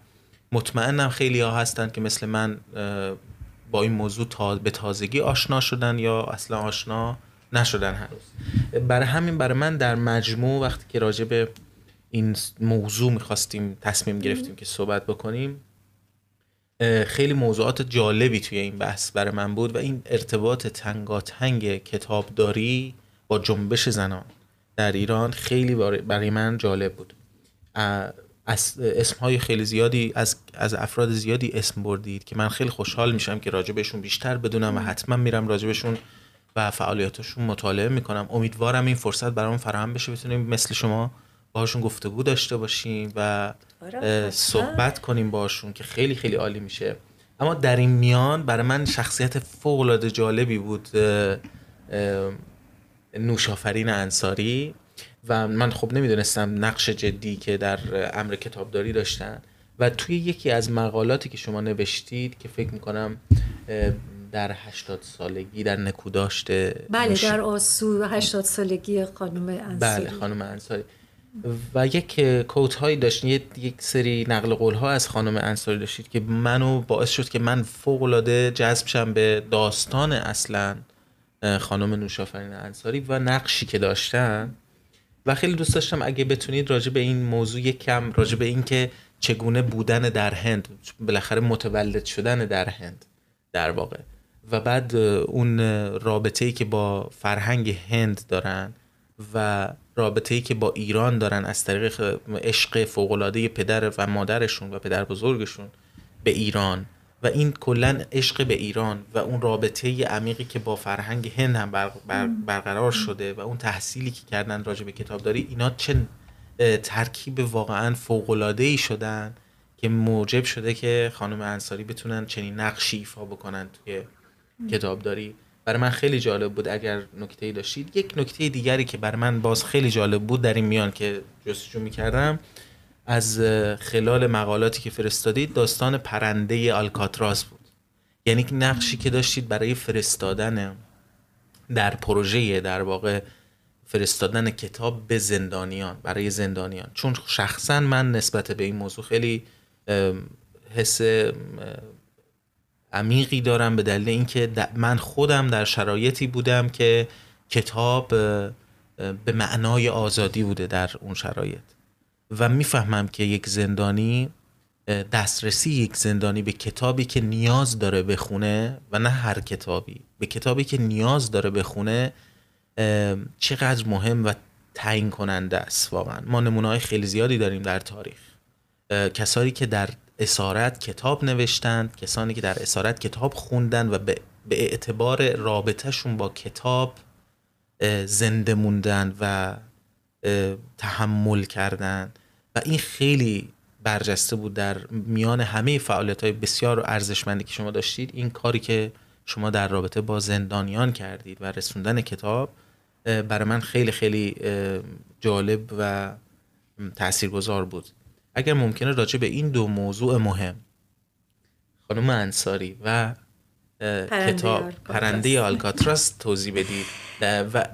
مطمئنم خیلی ها هستن که مثل من با این موضوع تا به تازگی آشنا شدن یا اصلا آشنا نشدن هنوز. برای همین برای من در مجموع وقتی که راجع به این موضوع می‌خواستیم تصمیم گرفتیم که صحبت بکنیم. خیلی موضوعات جالبی توی این بحث برای من بود و این ارتباط تنگاتنگ کتابداری با جنبش زنان در ایران خیلی برای من جالب بود. اسم های خیلی زیادی از, از افراد زیادی اسم بردید که من خیلی خوشحال میشم که راجبشون بیشتر بدونم و حتما میرم راجبشون و فعالیتاشون مطالعه می‌کنم. امیدوارم این فرصت برام فراهم بشه بتونیم مثل شما باهاشون گفتگو داشته باشیم و آره، صحبت کنیم باشون که خیلی خیلی عالی میشه. اما در این میان برای من شخصیت فوق العاده جالبی بود نوشافرین انصاری و من خب نمی‌دونستم نقش جدی که در امر کتابداری داشتن و توی یکی از مقالاتی که شما نوشتید که فکر می‌کنم در هشتاد سالگی در نکوداشت بله در آسو هشتاد سالگی خانم انصاری. بله خانم انصاری. و یک کوت هایی داشتین یک سری نقل قول ها از خانم انصاری داشتید که منو باعث شد که من فوق العاده جذب شم به داستان اصلا خانم نوشافرین انصاری و نقشی که داشتن. و خیلی دوست داشتم اگه بتونید راجع به این موضوع یک کم راجع به این که چگونه بودن در هند بالاخره متولد شدن در هند در واقع. و بعد اون رابطه ای که با فرهنگ هند دارن و رابطه ای که با ایران دارن از طریق عشق فوقالعاده پدر و مادرشون و پدر بزرگشون به ایران و این کلا عشق به ایران و اون رابطه عمیقی که با فرهنگ هند هم برقرار شده و اون تحصیلی که کردن راجع به کتابداری اینا چه ترکیب واقعا فوق ای شدن که موجب شده که خانم انصاری بتونن چنین نقشی ایفا بکنن توی کتابداری. برای من خیلی جالب بود اگر نکته داشتید. یک نکته دیگری که برای من باز خیلی جالب بود در این میان که جستجو می‌کردم از خلال مقالاتی که فرستادید داستان پرنده آلکاتراس بود. یعنی نقشی که داشتید برای فرستادن در پروژه در واقع فرستادن کتاب به زندانیان برای زندانیان. چون شخصا من نسبت به این موضوع خیلی حس عمیقی دارم به دلیل اینکه من خودم در شرایطی بودم که کتاب به معنای آزادی بوده در اون شرایط. و می‌فهمم که یک زندانی دسترسی یک زندانی به کتابی که نیاز داره بخونه و نه هر کتابی به کتابی که نیاز داره بخونه چقدر مهم و تعیین کننده است واقعا. ما نمونه های خیلی زیادی داریم در تاریخ. کسانی که در اسارت کتاب نوشتند کسانی که در اسارت کتاب خوندن و به, اعتبار رابطهشون با کتاب زنده موندن و تحمل کردن و این خیلی برجسته بود در میان همه فعالیت های بسیار ارزشمندی که شما داشتید. این کاری که شما در رابطه با زندانیان کردید و رسوندن کتاب برای من خیلی خیلی جالب و تاثیرگذار بود. اگر ممکنه راجع به این دو موضوع مهم. خانم انصاری و کتاب پرنده آلکاتراس توضیح بدید. و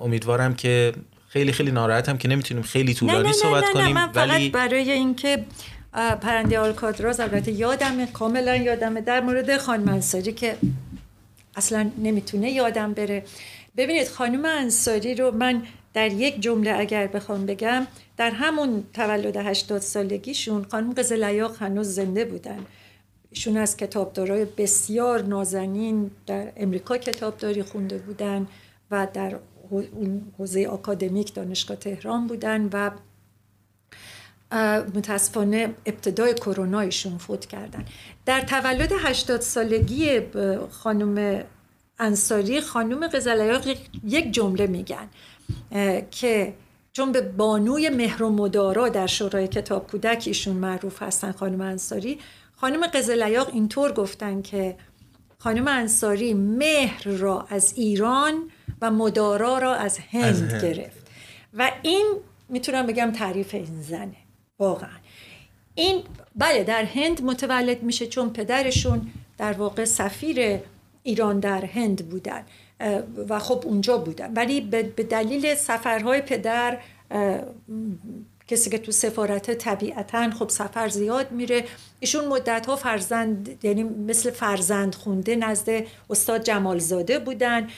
امیدوارم که خیلی خیلی ناراحتم که نمی‌تونیم خیلی طولانی صحبت نه کنیم من ولی برای اینکه پرنده آلکاتراز البته یادمه کاملا یادمه در مورد خانم انصاری که اصلا نمی‌تونه یادم بره. ببینید خانم انصاری رو من در یک جمله اگر بخوام بگم در همون تولد 80 سالگیشون خانم قزلیاق هنوز زنده بودن. ایشون از کتابدارای بسیار نازنین در امریکا کتابداری خونده بودن و در حوزه آکادمیک دانشگاه تهران بودن و متاسفانه ابتدای کرونا ایشون فوت کردن. در تولد 80 سالگی خانم انصاری خانم قزلیاق یک جمله میگن. که چون به بانوی مهر و مدارا در شورای کتاب کودک ایشون معروف هستن خانم انصاری خانم قزلیاق اینطور گفتن که خانم انصاری مهر را از ایران و مدارا را از هند, گرفت. و این می‌تونم بگم تعریف این زنه واقعا. این بله در هند متولد میشه چون پدرشون در واقع سفیر ایران در هند بودن. و خب اونجا بودن. ولی به دلیل سفرهای پدر کسی که تو سفارت طبیعتا خب سفر زیاد میره ایشون مدت ها فرزند یعنی مثل فرزند خونده نزد استاد جمالزاده بودن.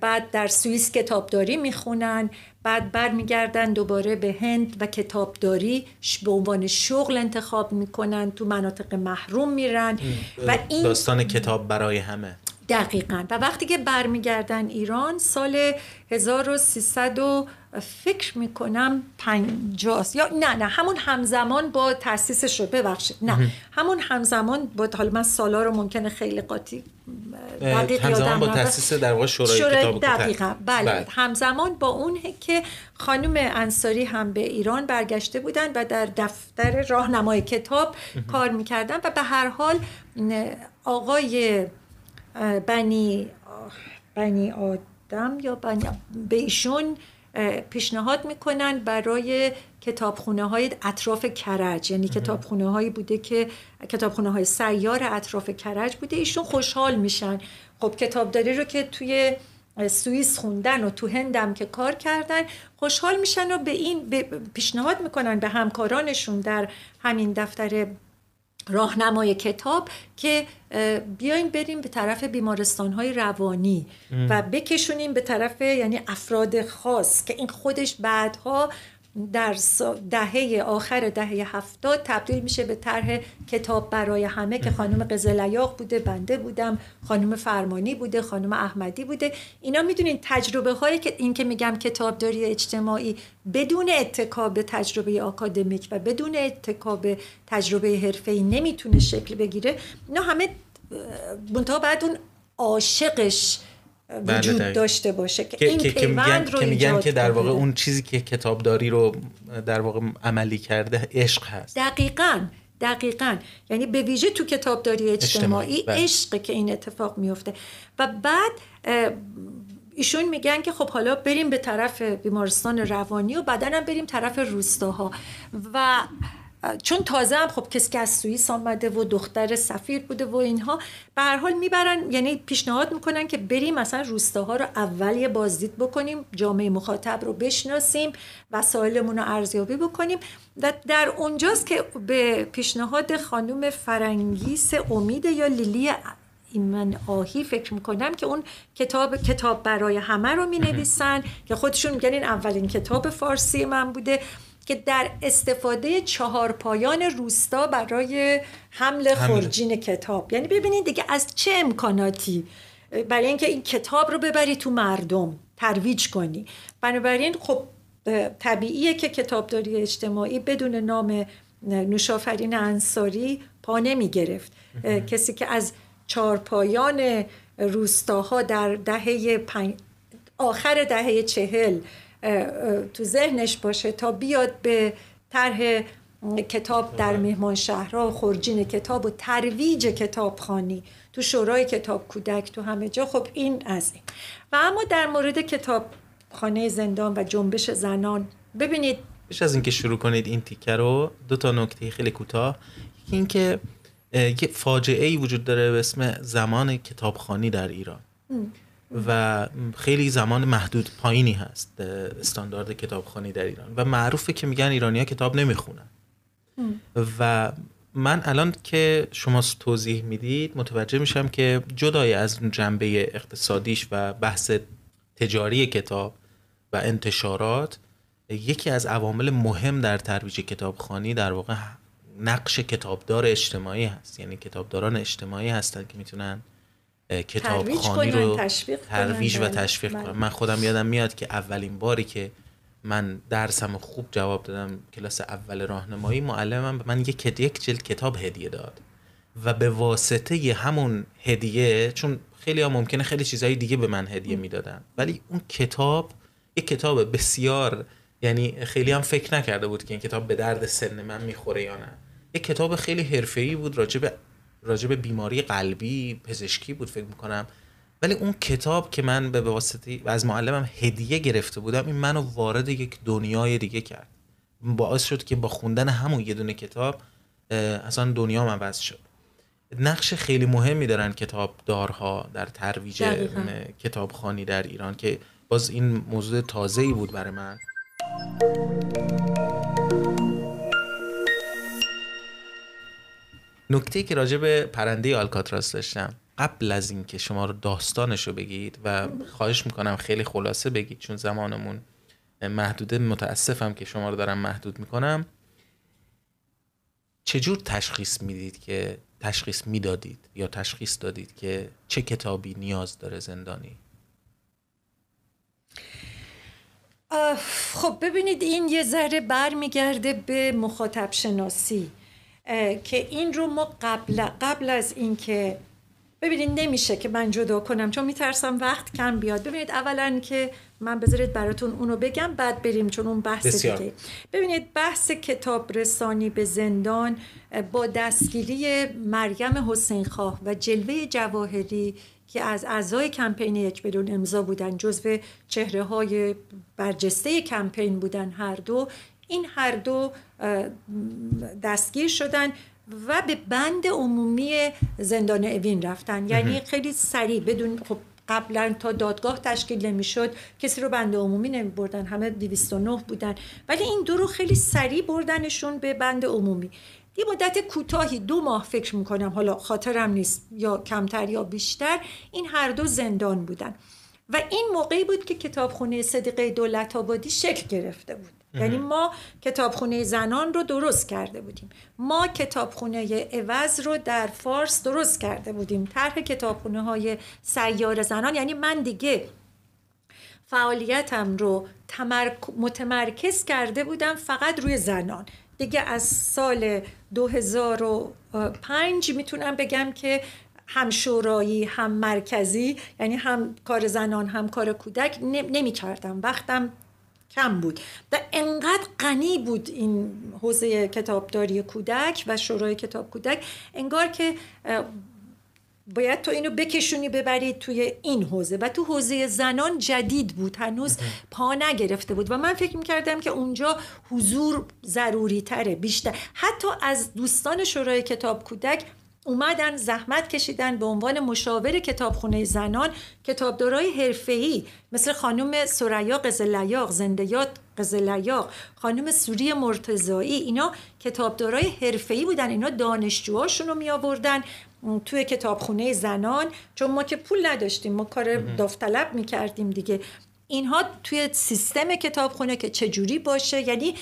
بعد در سوئیس کتابداری می‌خونن بعد برمیگردن دوباره به هند و کتابداری به عنوان شغل انتخاب می‌کنن تو مناطق محروم میرن. و این داستان کتاب برای همه. دقیقا. و وقتی که برمیگردن ایران سال 1300 و فکر می‌کنم پنجاست یا نه نه همون همزمان با تاسیسش رو ببخشید نه همون همزمان با حالا من سالا رو ممکنه خیلی قاطی دقیق همزمان با تاسیس در واقع شورای, شورای کتاب دقیقا. بله. بله. همزمان با اون که خانم انصاری هم به ایران برگشته بودن و در دفتر راهنمای کتاب کار می‌کردن و به هر حال آقای بنی بنی آدم یا بنی به ایشون پیشنهاد می‌کنن برای کتابخونه های اطراف کرج. یعنی کتابخونه هایی بوده که کتابخونه های سیار اطراف کرج بوده ایشون خوشحال میشن. خب کتابداری رو که توی سوئیس خوندن و تو هندم که کار کردن خوشحال میشن و به این پیشنهاد می‌کنن به همکارانشون در همین دفتر راهنمای کتاب که بیایم بریم به طرف بیمارستان های روانی و بکشونیم به طرف یعنی افراد خاص که این خودش بعدها در دهه آخر دهه هفتاد تبدیل میشه به طرح کتاب برای همه که خانم قزلیاق بوده بنده بودم خانم فرمانی بوده خانم احمدی بوده. اینا می‌دونین تجربه هایی که این که میگم کتابداری اجتماعی بدون اتکا به تجربه آکادمیک و بدون اتکا به تجربه حرفه‌ای نمی‌تونه شکل بگیره اینا همه منتها بعد اون عاشقش بله، وجود داشته باشه که, این که, میگن, رو که میگن که در واقع اون چیزی که کتابداری رو در واقع عملی کرده عشق هست. دقیقا دقیقا. یعنی به ویژه تو کتابداری اجتماعی, اجتماعی. بله. عشق که این اتفاق میفته. و بعد ایشون میگن که خب حالا بریم به طرف بیمارستان روانی و بعدا هم بریم طرف روستاها. و چون تازه هم خب کسی که از سوئیس آمده و دختر سفیر بوده و اینها به هر حال می‌برن یعنی پیشنهاد می‌کنن که بریم مثلا روستاها رو اول یه بازدید بکنیم جامعه مخاطب رو بشناسیم وسایلمون رو ارزیابی بکنیم. در اونجاست که به پیشنهاد خانم فرنگیس امید یا لیلی من آهی فکر می‌کنم که اون کتاب کتاب برای همه رو می نویسن که خودشون میگن این اولین کتاب فارسی من بوده. که در استفاده چهار پایان روستا برای حمل خورجین کتاب. یعنی ببینید دیگه از چه امکاناتی؟ برای اینکه این کتاب رو ببری تو مردم ترویج کنی. بنابراین خب طبیعیه که کتابداری اجتماعی بدون نام نوشافرین انصاری پا نمی گرفت کسی که از چهار پایان روستاها در دهه پنج آخر دهه چهل تو ذهنش باشه تا بیاد به طرح کتاب در مهمان شهرها خورجین کتاب و ترویج کتابخانی تو شورای کتاب کودک تو همه جا. خب این از این. و اما در مورد کتاب خانه زندان و جنبش زنان ببینید پیش از اینکه شروع کنید این تیکه رو دو تا نکته خیلی کوتاه. یکی اینکه یه فاجعه ای وجود داره به اسم زمان کتابخانی در ایران. و خیلی زمان محدود پایینی هست استاندارد کتابخانی در ایران. و معروفه که میگن ایرانیا کتاب نمی‌خونن. و من الان که شما توضیح می‌دید متوجه میشم که جدای از جنبه اقتصادیش و بحث تجاری کتاب و انتشارات یکی از عوامل مهم در ترویج کتابخانی در واقع نقش کتابدار اجتماعی هست. یعنی کتابداران اجتماعی هستند که می‌تونن کتابخانی رو ترویج و تشویق کنن. من خودم یادم میاد که اولین باری که من درسم خوب جواب دادم کلاس اول راهنمایی معلمم به من یک یک جلد کتاب هدیه داد و به واسطه همون هدیه چون خیلی ها ممکنه خیلی چیزهای دیگه به من هدیه می‌دادن ولی اون کتاب یک کتاب بسیار یعنی خیلی هم فکر نکرده بود که این کتاب به درد سن من می‌خوره یا نه. یک کتاب خیلی حرفه‌ای بود راجب راجب بیماری قلبی پزشکی بود فکر می‌کنم. ولی اون کتاب که من به واسطه از معلمم هدیه گرفته بودم این منو وارد یک دنیای دیگه کرد. باعث شد که با خوندن همون یه دونه کتاب اصلا دنیا من عوض شد. نقش خیلی مهمی دارن کتابدارها در ترویج کتابخانی در ایران که باز این موضوع تازه ای بود برای من. نکته که راجع به پرنده آلکاتراس داشتم قبل از اینکه شما رو داستانش رو بگید و خواهش می‌کنم خیلی خلاصه بگید چون زمانمون محدوده متاسفم که شما رو دارم محدود می‌کنم. چجور تشخیص می‌دید که تشخیص می‌دادید یا تشخیص دادید که چه کتابی نیاز داره زندانی؟ خب ببینید این یه ذره برمیگرده به مخاطب شناسی. که این رو ما قبل, قبل از اینکه ببینید نمیشه که من جدا کنم چون میترسم وقت کم بیاد. ببینید اولا که من بذارید براتون اونو بگم بعد بریم چون اون بحث بسیار. دیگه. ببینید بحث کتاب رسانی به زندان با دستگیری مریم حسین خواه و جلوه جواهری که از اعضای کمپین یک بدون امضا بودن جزو چهره های برجسته کمپین بودن هر دو. این هر دو دستگیر شدن و به بند عمومی زندان اوین رفتن. یعنی خیلی سریع بدون خب قبلا تا دادگاه تشکیل نمی‌شد کسی رو بند عمومی نمی بردن همه 209 بودن. ولی این دو رو خیلی سریع بردنشون به بند عمومی. یه مدت کوتاهی دو ماه فکر می‌کنم. حالا خاطرم نیست یا کمتر یا بیشتر. این هر دو زندان بودن. و این موقعی بود که کتابخونه صدیقه دولت آبادی شکل گرفته بود. یعنی ما کتابخونه زنان رو درست کرده بودیم. ما کتابخونه عوض رو در فارس درست کرده بودیم. طرح کتابخونه های سیار زنان یعنی من دیگه فعالیتم رو متمرکز کرده بودم فقط روی زنان. دیگه از سال 2005 می‌تونم بگم که هم شورایی هم مرکزی یعنی هم کار زنان هم کار کودک نمی کردم وقتم کم بود و انقدر غنی بود این حوزه کتابداری کودک و شورای کتاب کودک انگار که باید تو اینو بکشونی ببرید توی این حوزه. و تو حوزه زنان جدید بود هنوز پا نگرفته بود. و من فکر می‌کردم که اونجا حضور ضروری تره بیشتر. حتی از دوستان شورای کتاب کودک اومدن زحمت کشیدن به عنوان مشاور کتابخونه زنان کتابدارای حرفه‌ای مثل خانم سریا قزلیاق زندیات قزلیاق خانم سوری مرتضایی اینا کتابدارای حرفه‌ای بودن. اینا دانشجوهاشون رو می آوردن توی کتابخونه زنان. چون ما که پول نداشتیم ما کار داوطلب می‌کردیم دیگه. اینها توی سیستم کتابخونه که چجوری باشه یعنی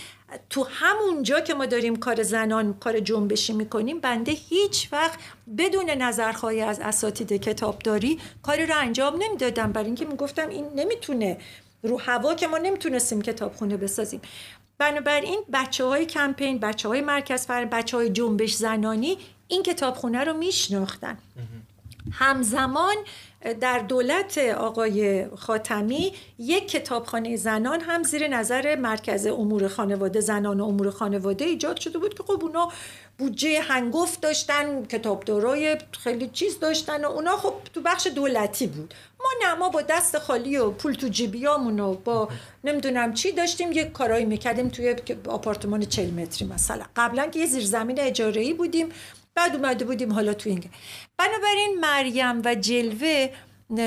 تو همون جا که ما داریم کار زنان کار جنبشی می‌کنیم بنده هیچ وقت بدون نظرخواهی از اساتید کتابداری کاری رو انجام نمی‌دادم برای اینکه می‌گفتم این نمی‌تونه رو هوا که ما نمی‌تونستیم کتابخونه بسازیم. بنابراین بچه های کمپین بچه های مرکز فر بچه های جنبش زنانی این کتابخونه رو میشناختن. همزمان در دولت آقای خاتمی یک کتابخانه زنان هم زیر نظر مرکز امور خانواده زنان و امور خانواده ایجاد شده بود که خب اونا بودجه هنگفت داشتن کتابدارای خیلی چیز داشتن و اونا خب تو بخش دولتی بود. ما نه ما با دست خالی و پول تو جیبیامون و با نمی‌دونم چی داشتیم یک کارایی می‌کردیم توی آپارتمان 40 متری مثلا. قبلا که یه زیرزمین اجاره بودیم. بعد اومده بودیم حالا تو این بنابراین مریم و جلوه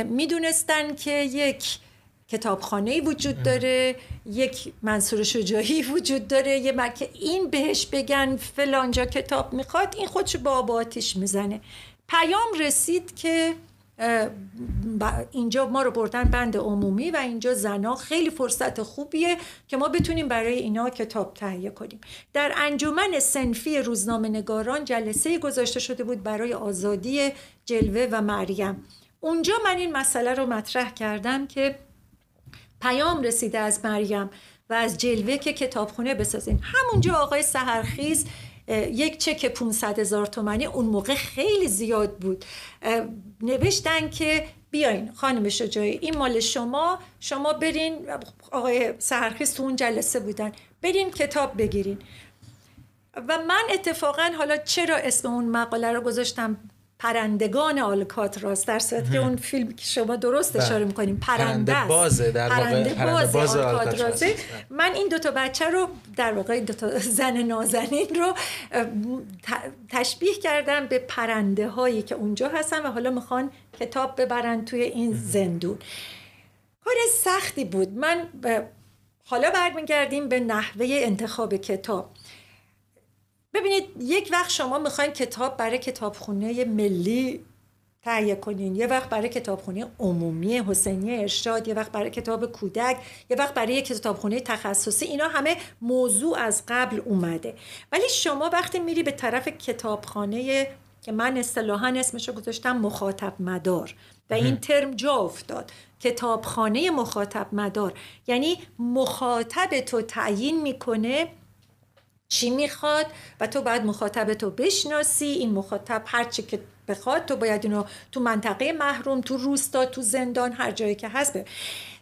می‌دونستن که یک کتابخانه وجود داره یک منصور شجاعی وجود داره یه مکه این بهش بگن فلانجا کتاب می‌خواد این خودشو با آتیش می‌زنه. پیام رسید که اینجا ما رو بردن بند عمومی و اینجا زنا خیلی فرصت خوبیه که ما بتونیم برای اینا کتاب تهیه کنیم. در انجمن سنفی روزنامه نگاران جلسه گذاشته شده بود برای آزادی جلوه و مریم. اونجا من این مسئله رو مطرح کردم که پیام رسیده از مریم و از جلوه که کتابخونه بسازیم همونجا آقای سهرخیز یک چک 500 هزار تومنی اون موقع خیلی زیاد بود. نوشتن که بیاین خانم شجاعی این مال شما شما برین. آقای سهرخیز تو اون جلسه بودن. برین کتاب بگیرین. و من اتفاقا حالا چرا اسم اون مقاله رو گذاشتم؟ پرندگان آلکاتراس در صورتی که اون فیلم که شما درست بله. اشاره می‌کنیم پرنده, پرنده بازه در پرنده باز آلکاتراسه من این دوتا بچه رو در واقع دوتا زن نازنین رو تشبیه کردم به پرنده هایی که اونجا هستن و حالا می‌خوان کتاب ببرن توی این زندون. کار سختی بود. من حالا برمیگردیم به نحوه انتخاب کتاب. ببینید یک وقت شما می‌خواین کتاب برای کتابخونه ملی تهیه کنین یه وقت برای کتابخونه عمومی حسینی ارشاد یه وقت برای کتاب کودک یه وقت برای کتابخونه تخصصی اینا همه موضوع از قبل اومده. ولی شما وقتی میری به طرف کتابخانه که من اصطلاحا اسمشو گذاشتم مخاطب مدار و این ترم جا افتاد کتابخانه مخاطب مدار یعنی مخاطب تو تعیین می‌کنه چی می‌خواد و تو باید مخاطب تو بشناسی این مخاطب هرچی که بخواد تو باید اینو تو منطقه محروم تو روستا تو زندان هر جایی که هست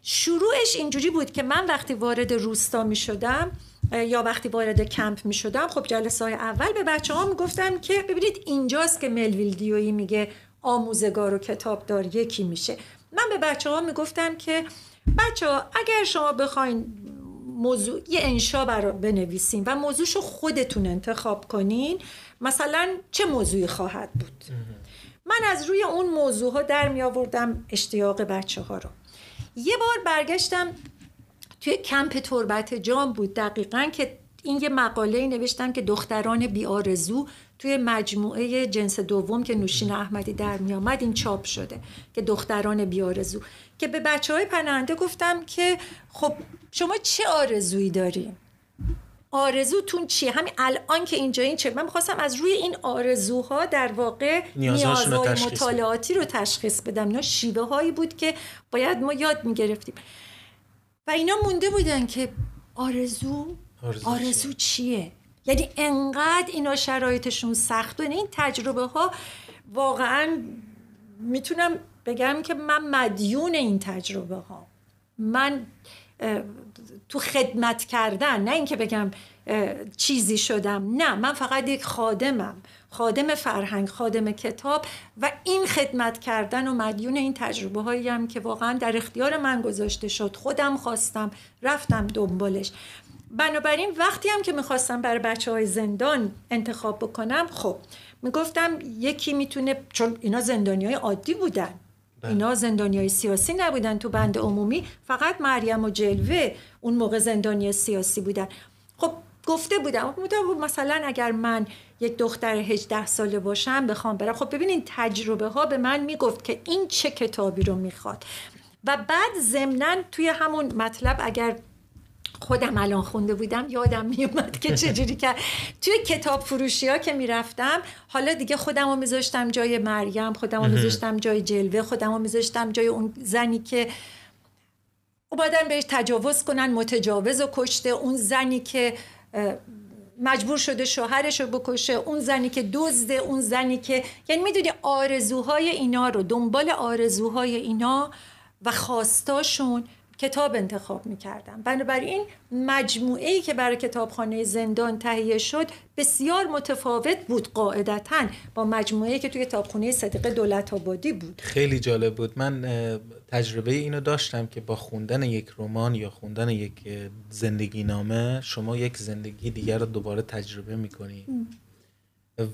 شروعش اینجوری بود که من وقتی وارد روستا می شدم یا وقتی وارد کمپ می شدم خب جلسه های اول به بچه ها می گفتم که ببینید اینجاست که ملویل دیویی میگه آموزگار و کتابدار یکی میشه. من به بچه ها می گفتم که بچه ها اگر شما بخواین موضوع یه انشا برا بنویسیم و موضوعشو خودتون انتخاب کنین. مثلا چه موضوعی خواهد بود؟ من از روی اون موضوع ها در می آوردم اشتیاق بچه ها رو. یه بار برگشتم توی کمپ تربت جام بود دقیقا که این یه مقاله نوشتم که دختران بیارزو توی مجموعه جنس دوم که نوشین احمدی در می آمد این چاپ شده که دختران بیارزو که به بچه های پناهنده گفتم که خب شما چه آرزویی داریم آرزوتون چیه؟ همین الان که اینجا این چه؟ من می‌خواستم از روی این آرزوها در واقع نیازهای مطالعاتی رو تشخیص بدم. اینا شیوه هایی بود که باید ما یاد می‌گرفتیم. و اینا مونده بودن که آرزو؟ آرزو, آرزو چیه؟ یعنی انقدر اینا شرایطشون سخت و این تجربه ها واقعا می‌تونم بگم که من مدیون این تجربه ها من تو خدمت کردن نه اینکه بگم چیزی شدم. نه من فقط یک خادمم. خادم فرهنگ خادم کتاب و این خدمت کردن و مدیون این تجربه هایی هم که واقعا در اختیار من گذاشته شد. خودم خواستم رفتم دنبالش. بنابراین وقتی هم که می‌خواستم برای بچه های زندان انتخاب بکنم خب می‌گفتم یکی می‌تونه چون اینا زندانی های عادی بودن. بله. اینا زندانی های سیاسی نبودن تو بند عمومی. فقط مریم و جلوه اون موقع زندانی سیاسی بودن. خب گفته بودم مثلا اگر من یک دختر 18 ساله باشم بخوام برم. خب ببینین تجربه ها به من می‌گفت که این چه کتابی رو می‌خواد. و بعد ضمنا توی همون مطلب اگر خودم الان خونده بودم یادم میومد که چجوری که توی کتاب فروشی ها که می‌رفتم حالا دیگه خودم رو میذاشتم جای مریم خودم رو میذاشتم جای جلوه خودم رو میذاشتم جای اون زنی که اومدن بهش تجاوز کنن متجاوز و کشته اون زنی که مجبور شده شوهرش رو بکشه اون زنی که دزده اون زنی که یعنی می‌دونی آرزوهای اینا رو دنبال آرزوهای اینا و خواستاشون کتاب انتخاب می‌کردم. بنابراین مجموعه ای که برای کتابخانه زندان تهیه شد بسیار متفاوت بود قاعدتا با مجموعه که توی کتابخانه صدیق دولت آبادی بود. خیلی جالب بود. من تجربه اینو داشتم که با خوندن یک رمان یا خوندن یک زندگی نامه شما یک زندگی دیگر رو دوباره تجربه می‌کنی.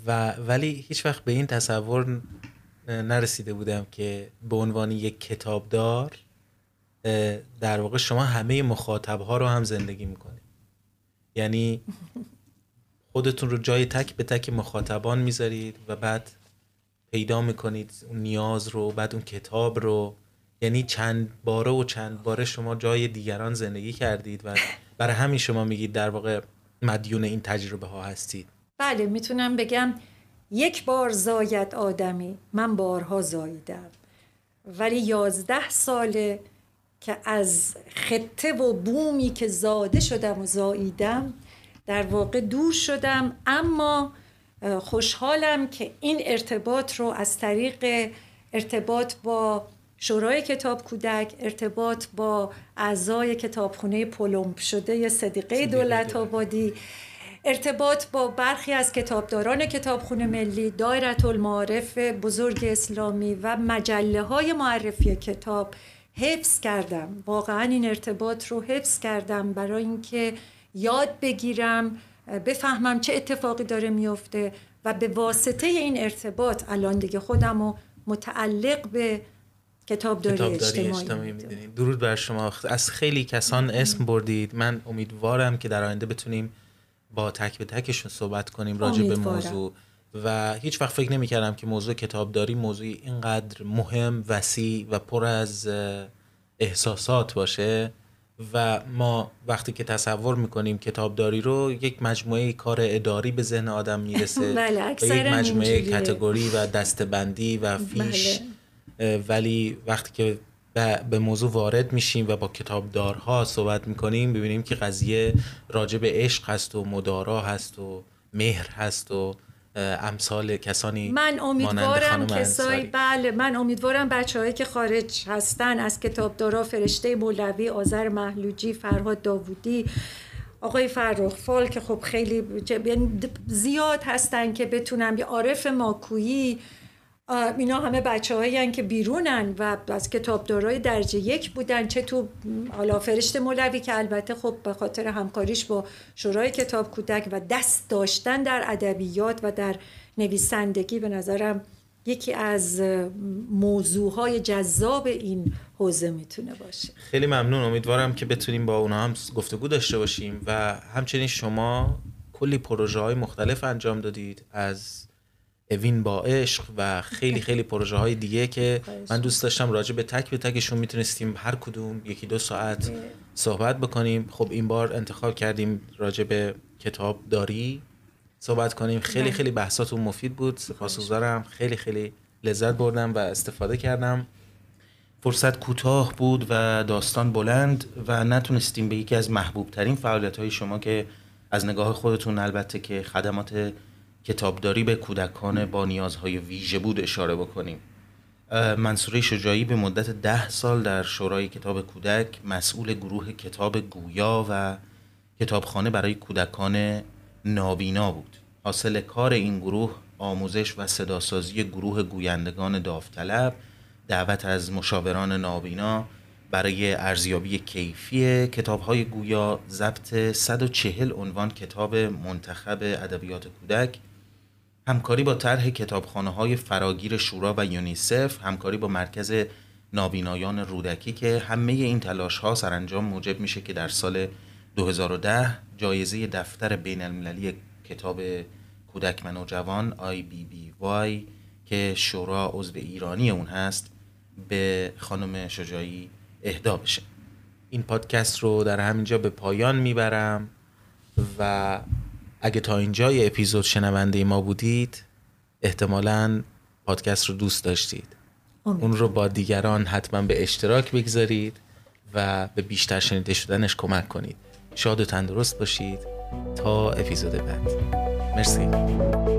و ولی هیچ وقت به این تصور نرسیده بودم که به عنوان یک کتابدار در واقع شما همه مخاطب ها رو هم زندگی می‌کنید یعنی خودتون رو جای تک به تک مخاطبان می‌ذارید و بعد پیدا می‌کنید اون نیاز رو بعد اون کتاب رو. یعنی چند باره و چند باره شما جای دیگران زندگی کردید و برای همین شما میگید در واقع مدیون این تجربه ها هستید. بله می‌تونم بگم یک بار زاید آدمی من بارها زاییدم. ولی یازده ساله که از خطه و بومی که زاده شدم و زاییدم در واقع دور شدم. اما خوشحالم که این ارتباط رو از طریق ارتباط با شورای کتاب کودک ارتباط با اعضای کتابخونه پولمپ شده صدیقه دولت آبادی ارتباط با برخی از کتابداران کتابخونه ملی دایرت المعارف بزرگ اسلامی و مجله های معرفی کتاب حفظ کردم. واقعا این ارتباط رو حفظ کردم برای اینکه یاد بگیرم بفهمم چه اتفاقی داره میفته و به واسطه این ارتباط الان دیگه خودم رو متعلق به کتابداری, کتابداری اجتماعی, اجتماعی درود بر شما. از خیلی کسان اسم بردید. من امیدوارم که در آینده بتونیم با تک به تکشون صحبت کنیم راجع به موضوع. و هیچ وقت فکر نمی کردم که موضوع کتابداری موضوعی اینقدر مهم وسیع و پر از احساسات باشه و ما وقتی که تصور می‌کنیم کتابداری رو یک مجموعه کار اداری به ذهن آدم می‌رسه. (laughs) بله، و یک مجموعه کتگوری و دستبندی و فیش. بله. ولی وقتی که به موضوع وارد میشیم و با کتابدارها صحبت می‌کنیم ببینیم که قضیه راجع به عشق هست و مدارا هست و مهر هست و امثال کسانی من امیدوارم کسایی بله من امیدوارم بچههایی که خارج هستن از کتابدارا فرشته مولوی آذر محلوجی فرهاد داوودی آقای فرخ فال که خب خیلی یعنی زیاد هستن که بتونم یه عارف ماکویی اینا همه بچه هایی که بیرونن و از کتابدارای درجه یک بودن چه تو حالا فرشت مولوی که البته خب به خاطر همکاریش با شورای کتاب کودک و دست داشتن در ادبیات و در نویسندگی به نظرم یکی از موضوعهای جذاب این حوزه می‌تونه باشه. خیلی ممنون. امیدوارم که بتونیم با اونا هم گفتگو داشته باشیم و همچنین شما کلی پروژه های مختلف انجام دادید از اوین با عشق و خیلی خیلی پروژه های دیگه که من دوست داشتم راجع به تک به تکشون می‌تونستیم هر کدوم یکی دو ساعت صحبت بکنیم. خب این بار انتخاب کردیم راجع به کتاب داری صحبت کنیم. خیلی خیلی بحثاتون مفید بود. سپاسگزارم. خیلی خیلی لذت بردم و استفاده کردم. فرصت کوتاه بود و داستان بلند و نتونستیم به یکی از محبوب ترین فعالیت های شما که از نگاه خودتون البته که خدمات کتابداری به کودکان با نیازهای ویژه بود اشاره بکنیم. منصوره شجاعی به مدت ده سال در شورای کتاب کودک مسئول گروه کتاب گویا و کتابخانه برای کودکان نابینا بود. حاصل کار این گروه آموزش و صداسازی گروه گویندگان داوطلب دعوت از مشاوران نابینا برای ارزیابی کیفی کتاب های گویا ضبط 140 عنوان کتاب منتخب ادبیات کودک همکاری با طرح کتابخانه های فراگیر شورا و یونیسف همکاری با مرکز نابینایان رودکی که همه این تلاش ها سرانجام موجب میشه که در سال 2010 جایزه دفتر بین المللی کتاب کودک و نوجوان IBBY که شورا عضو ایرانی اون هست به خانم شجاعی اهدا بشه. این پادکست رو در همینجا به پایان می‌برم و اگه تا اینجا یه اپیزود شنونده ما بودید احتمالا پادکست رو دوست داشتید. اون رو با دیگران حتما به اشتراک بگذارید و به بیشتر شنیده شدنش کمک کنید. شاد و تندرست باشید. تا اپیزود بعد. مرسی.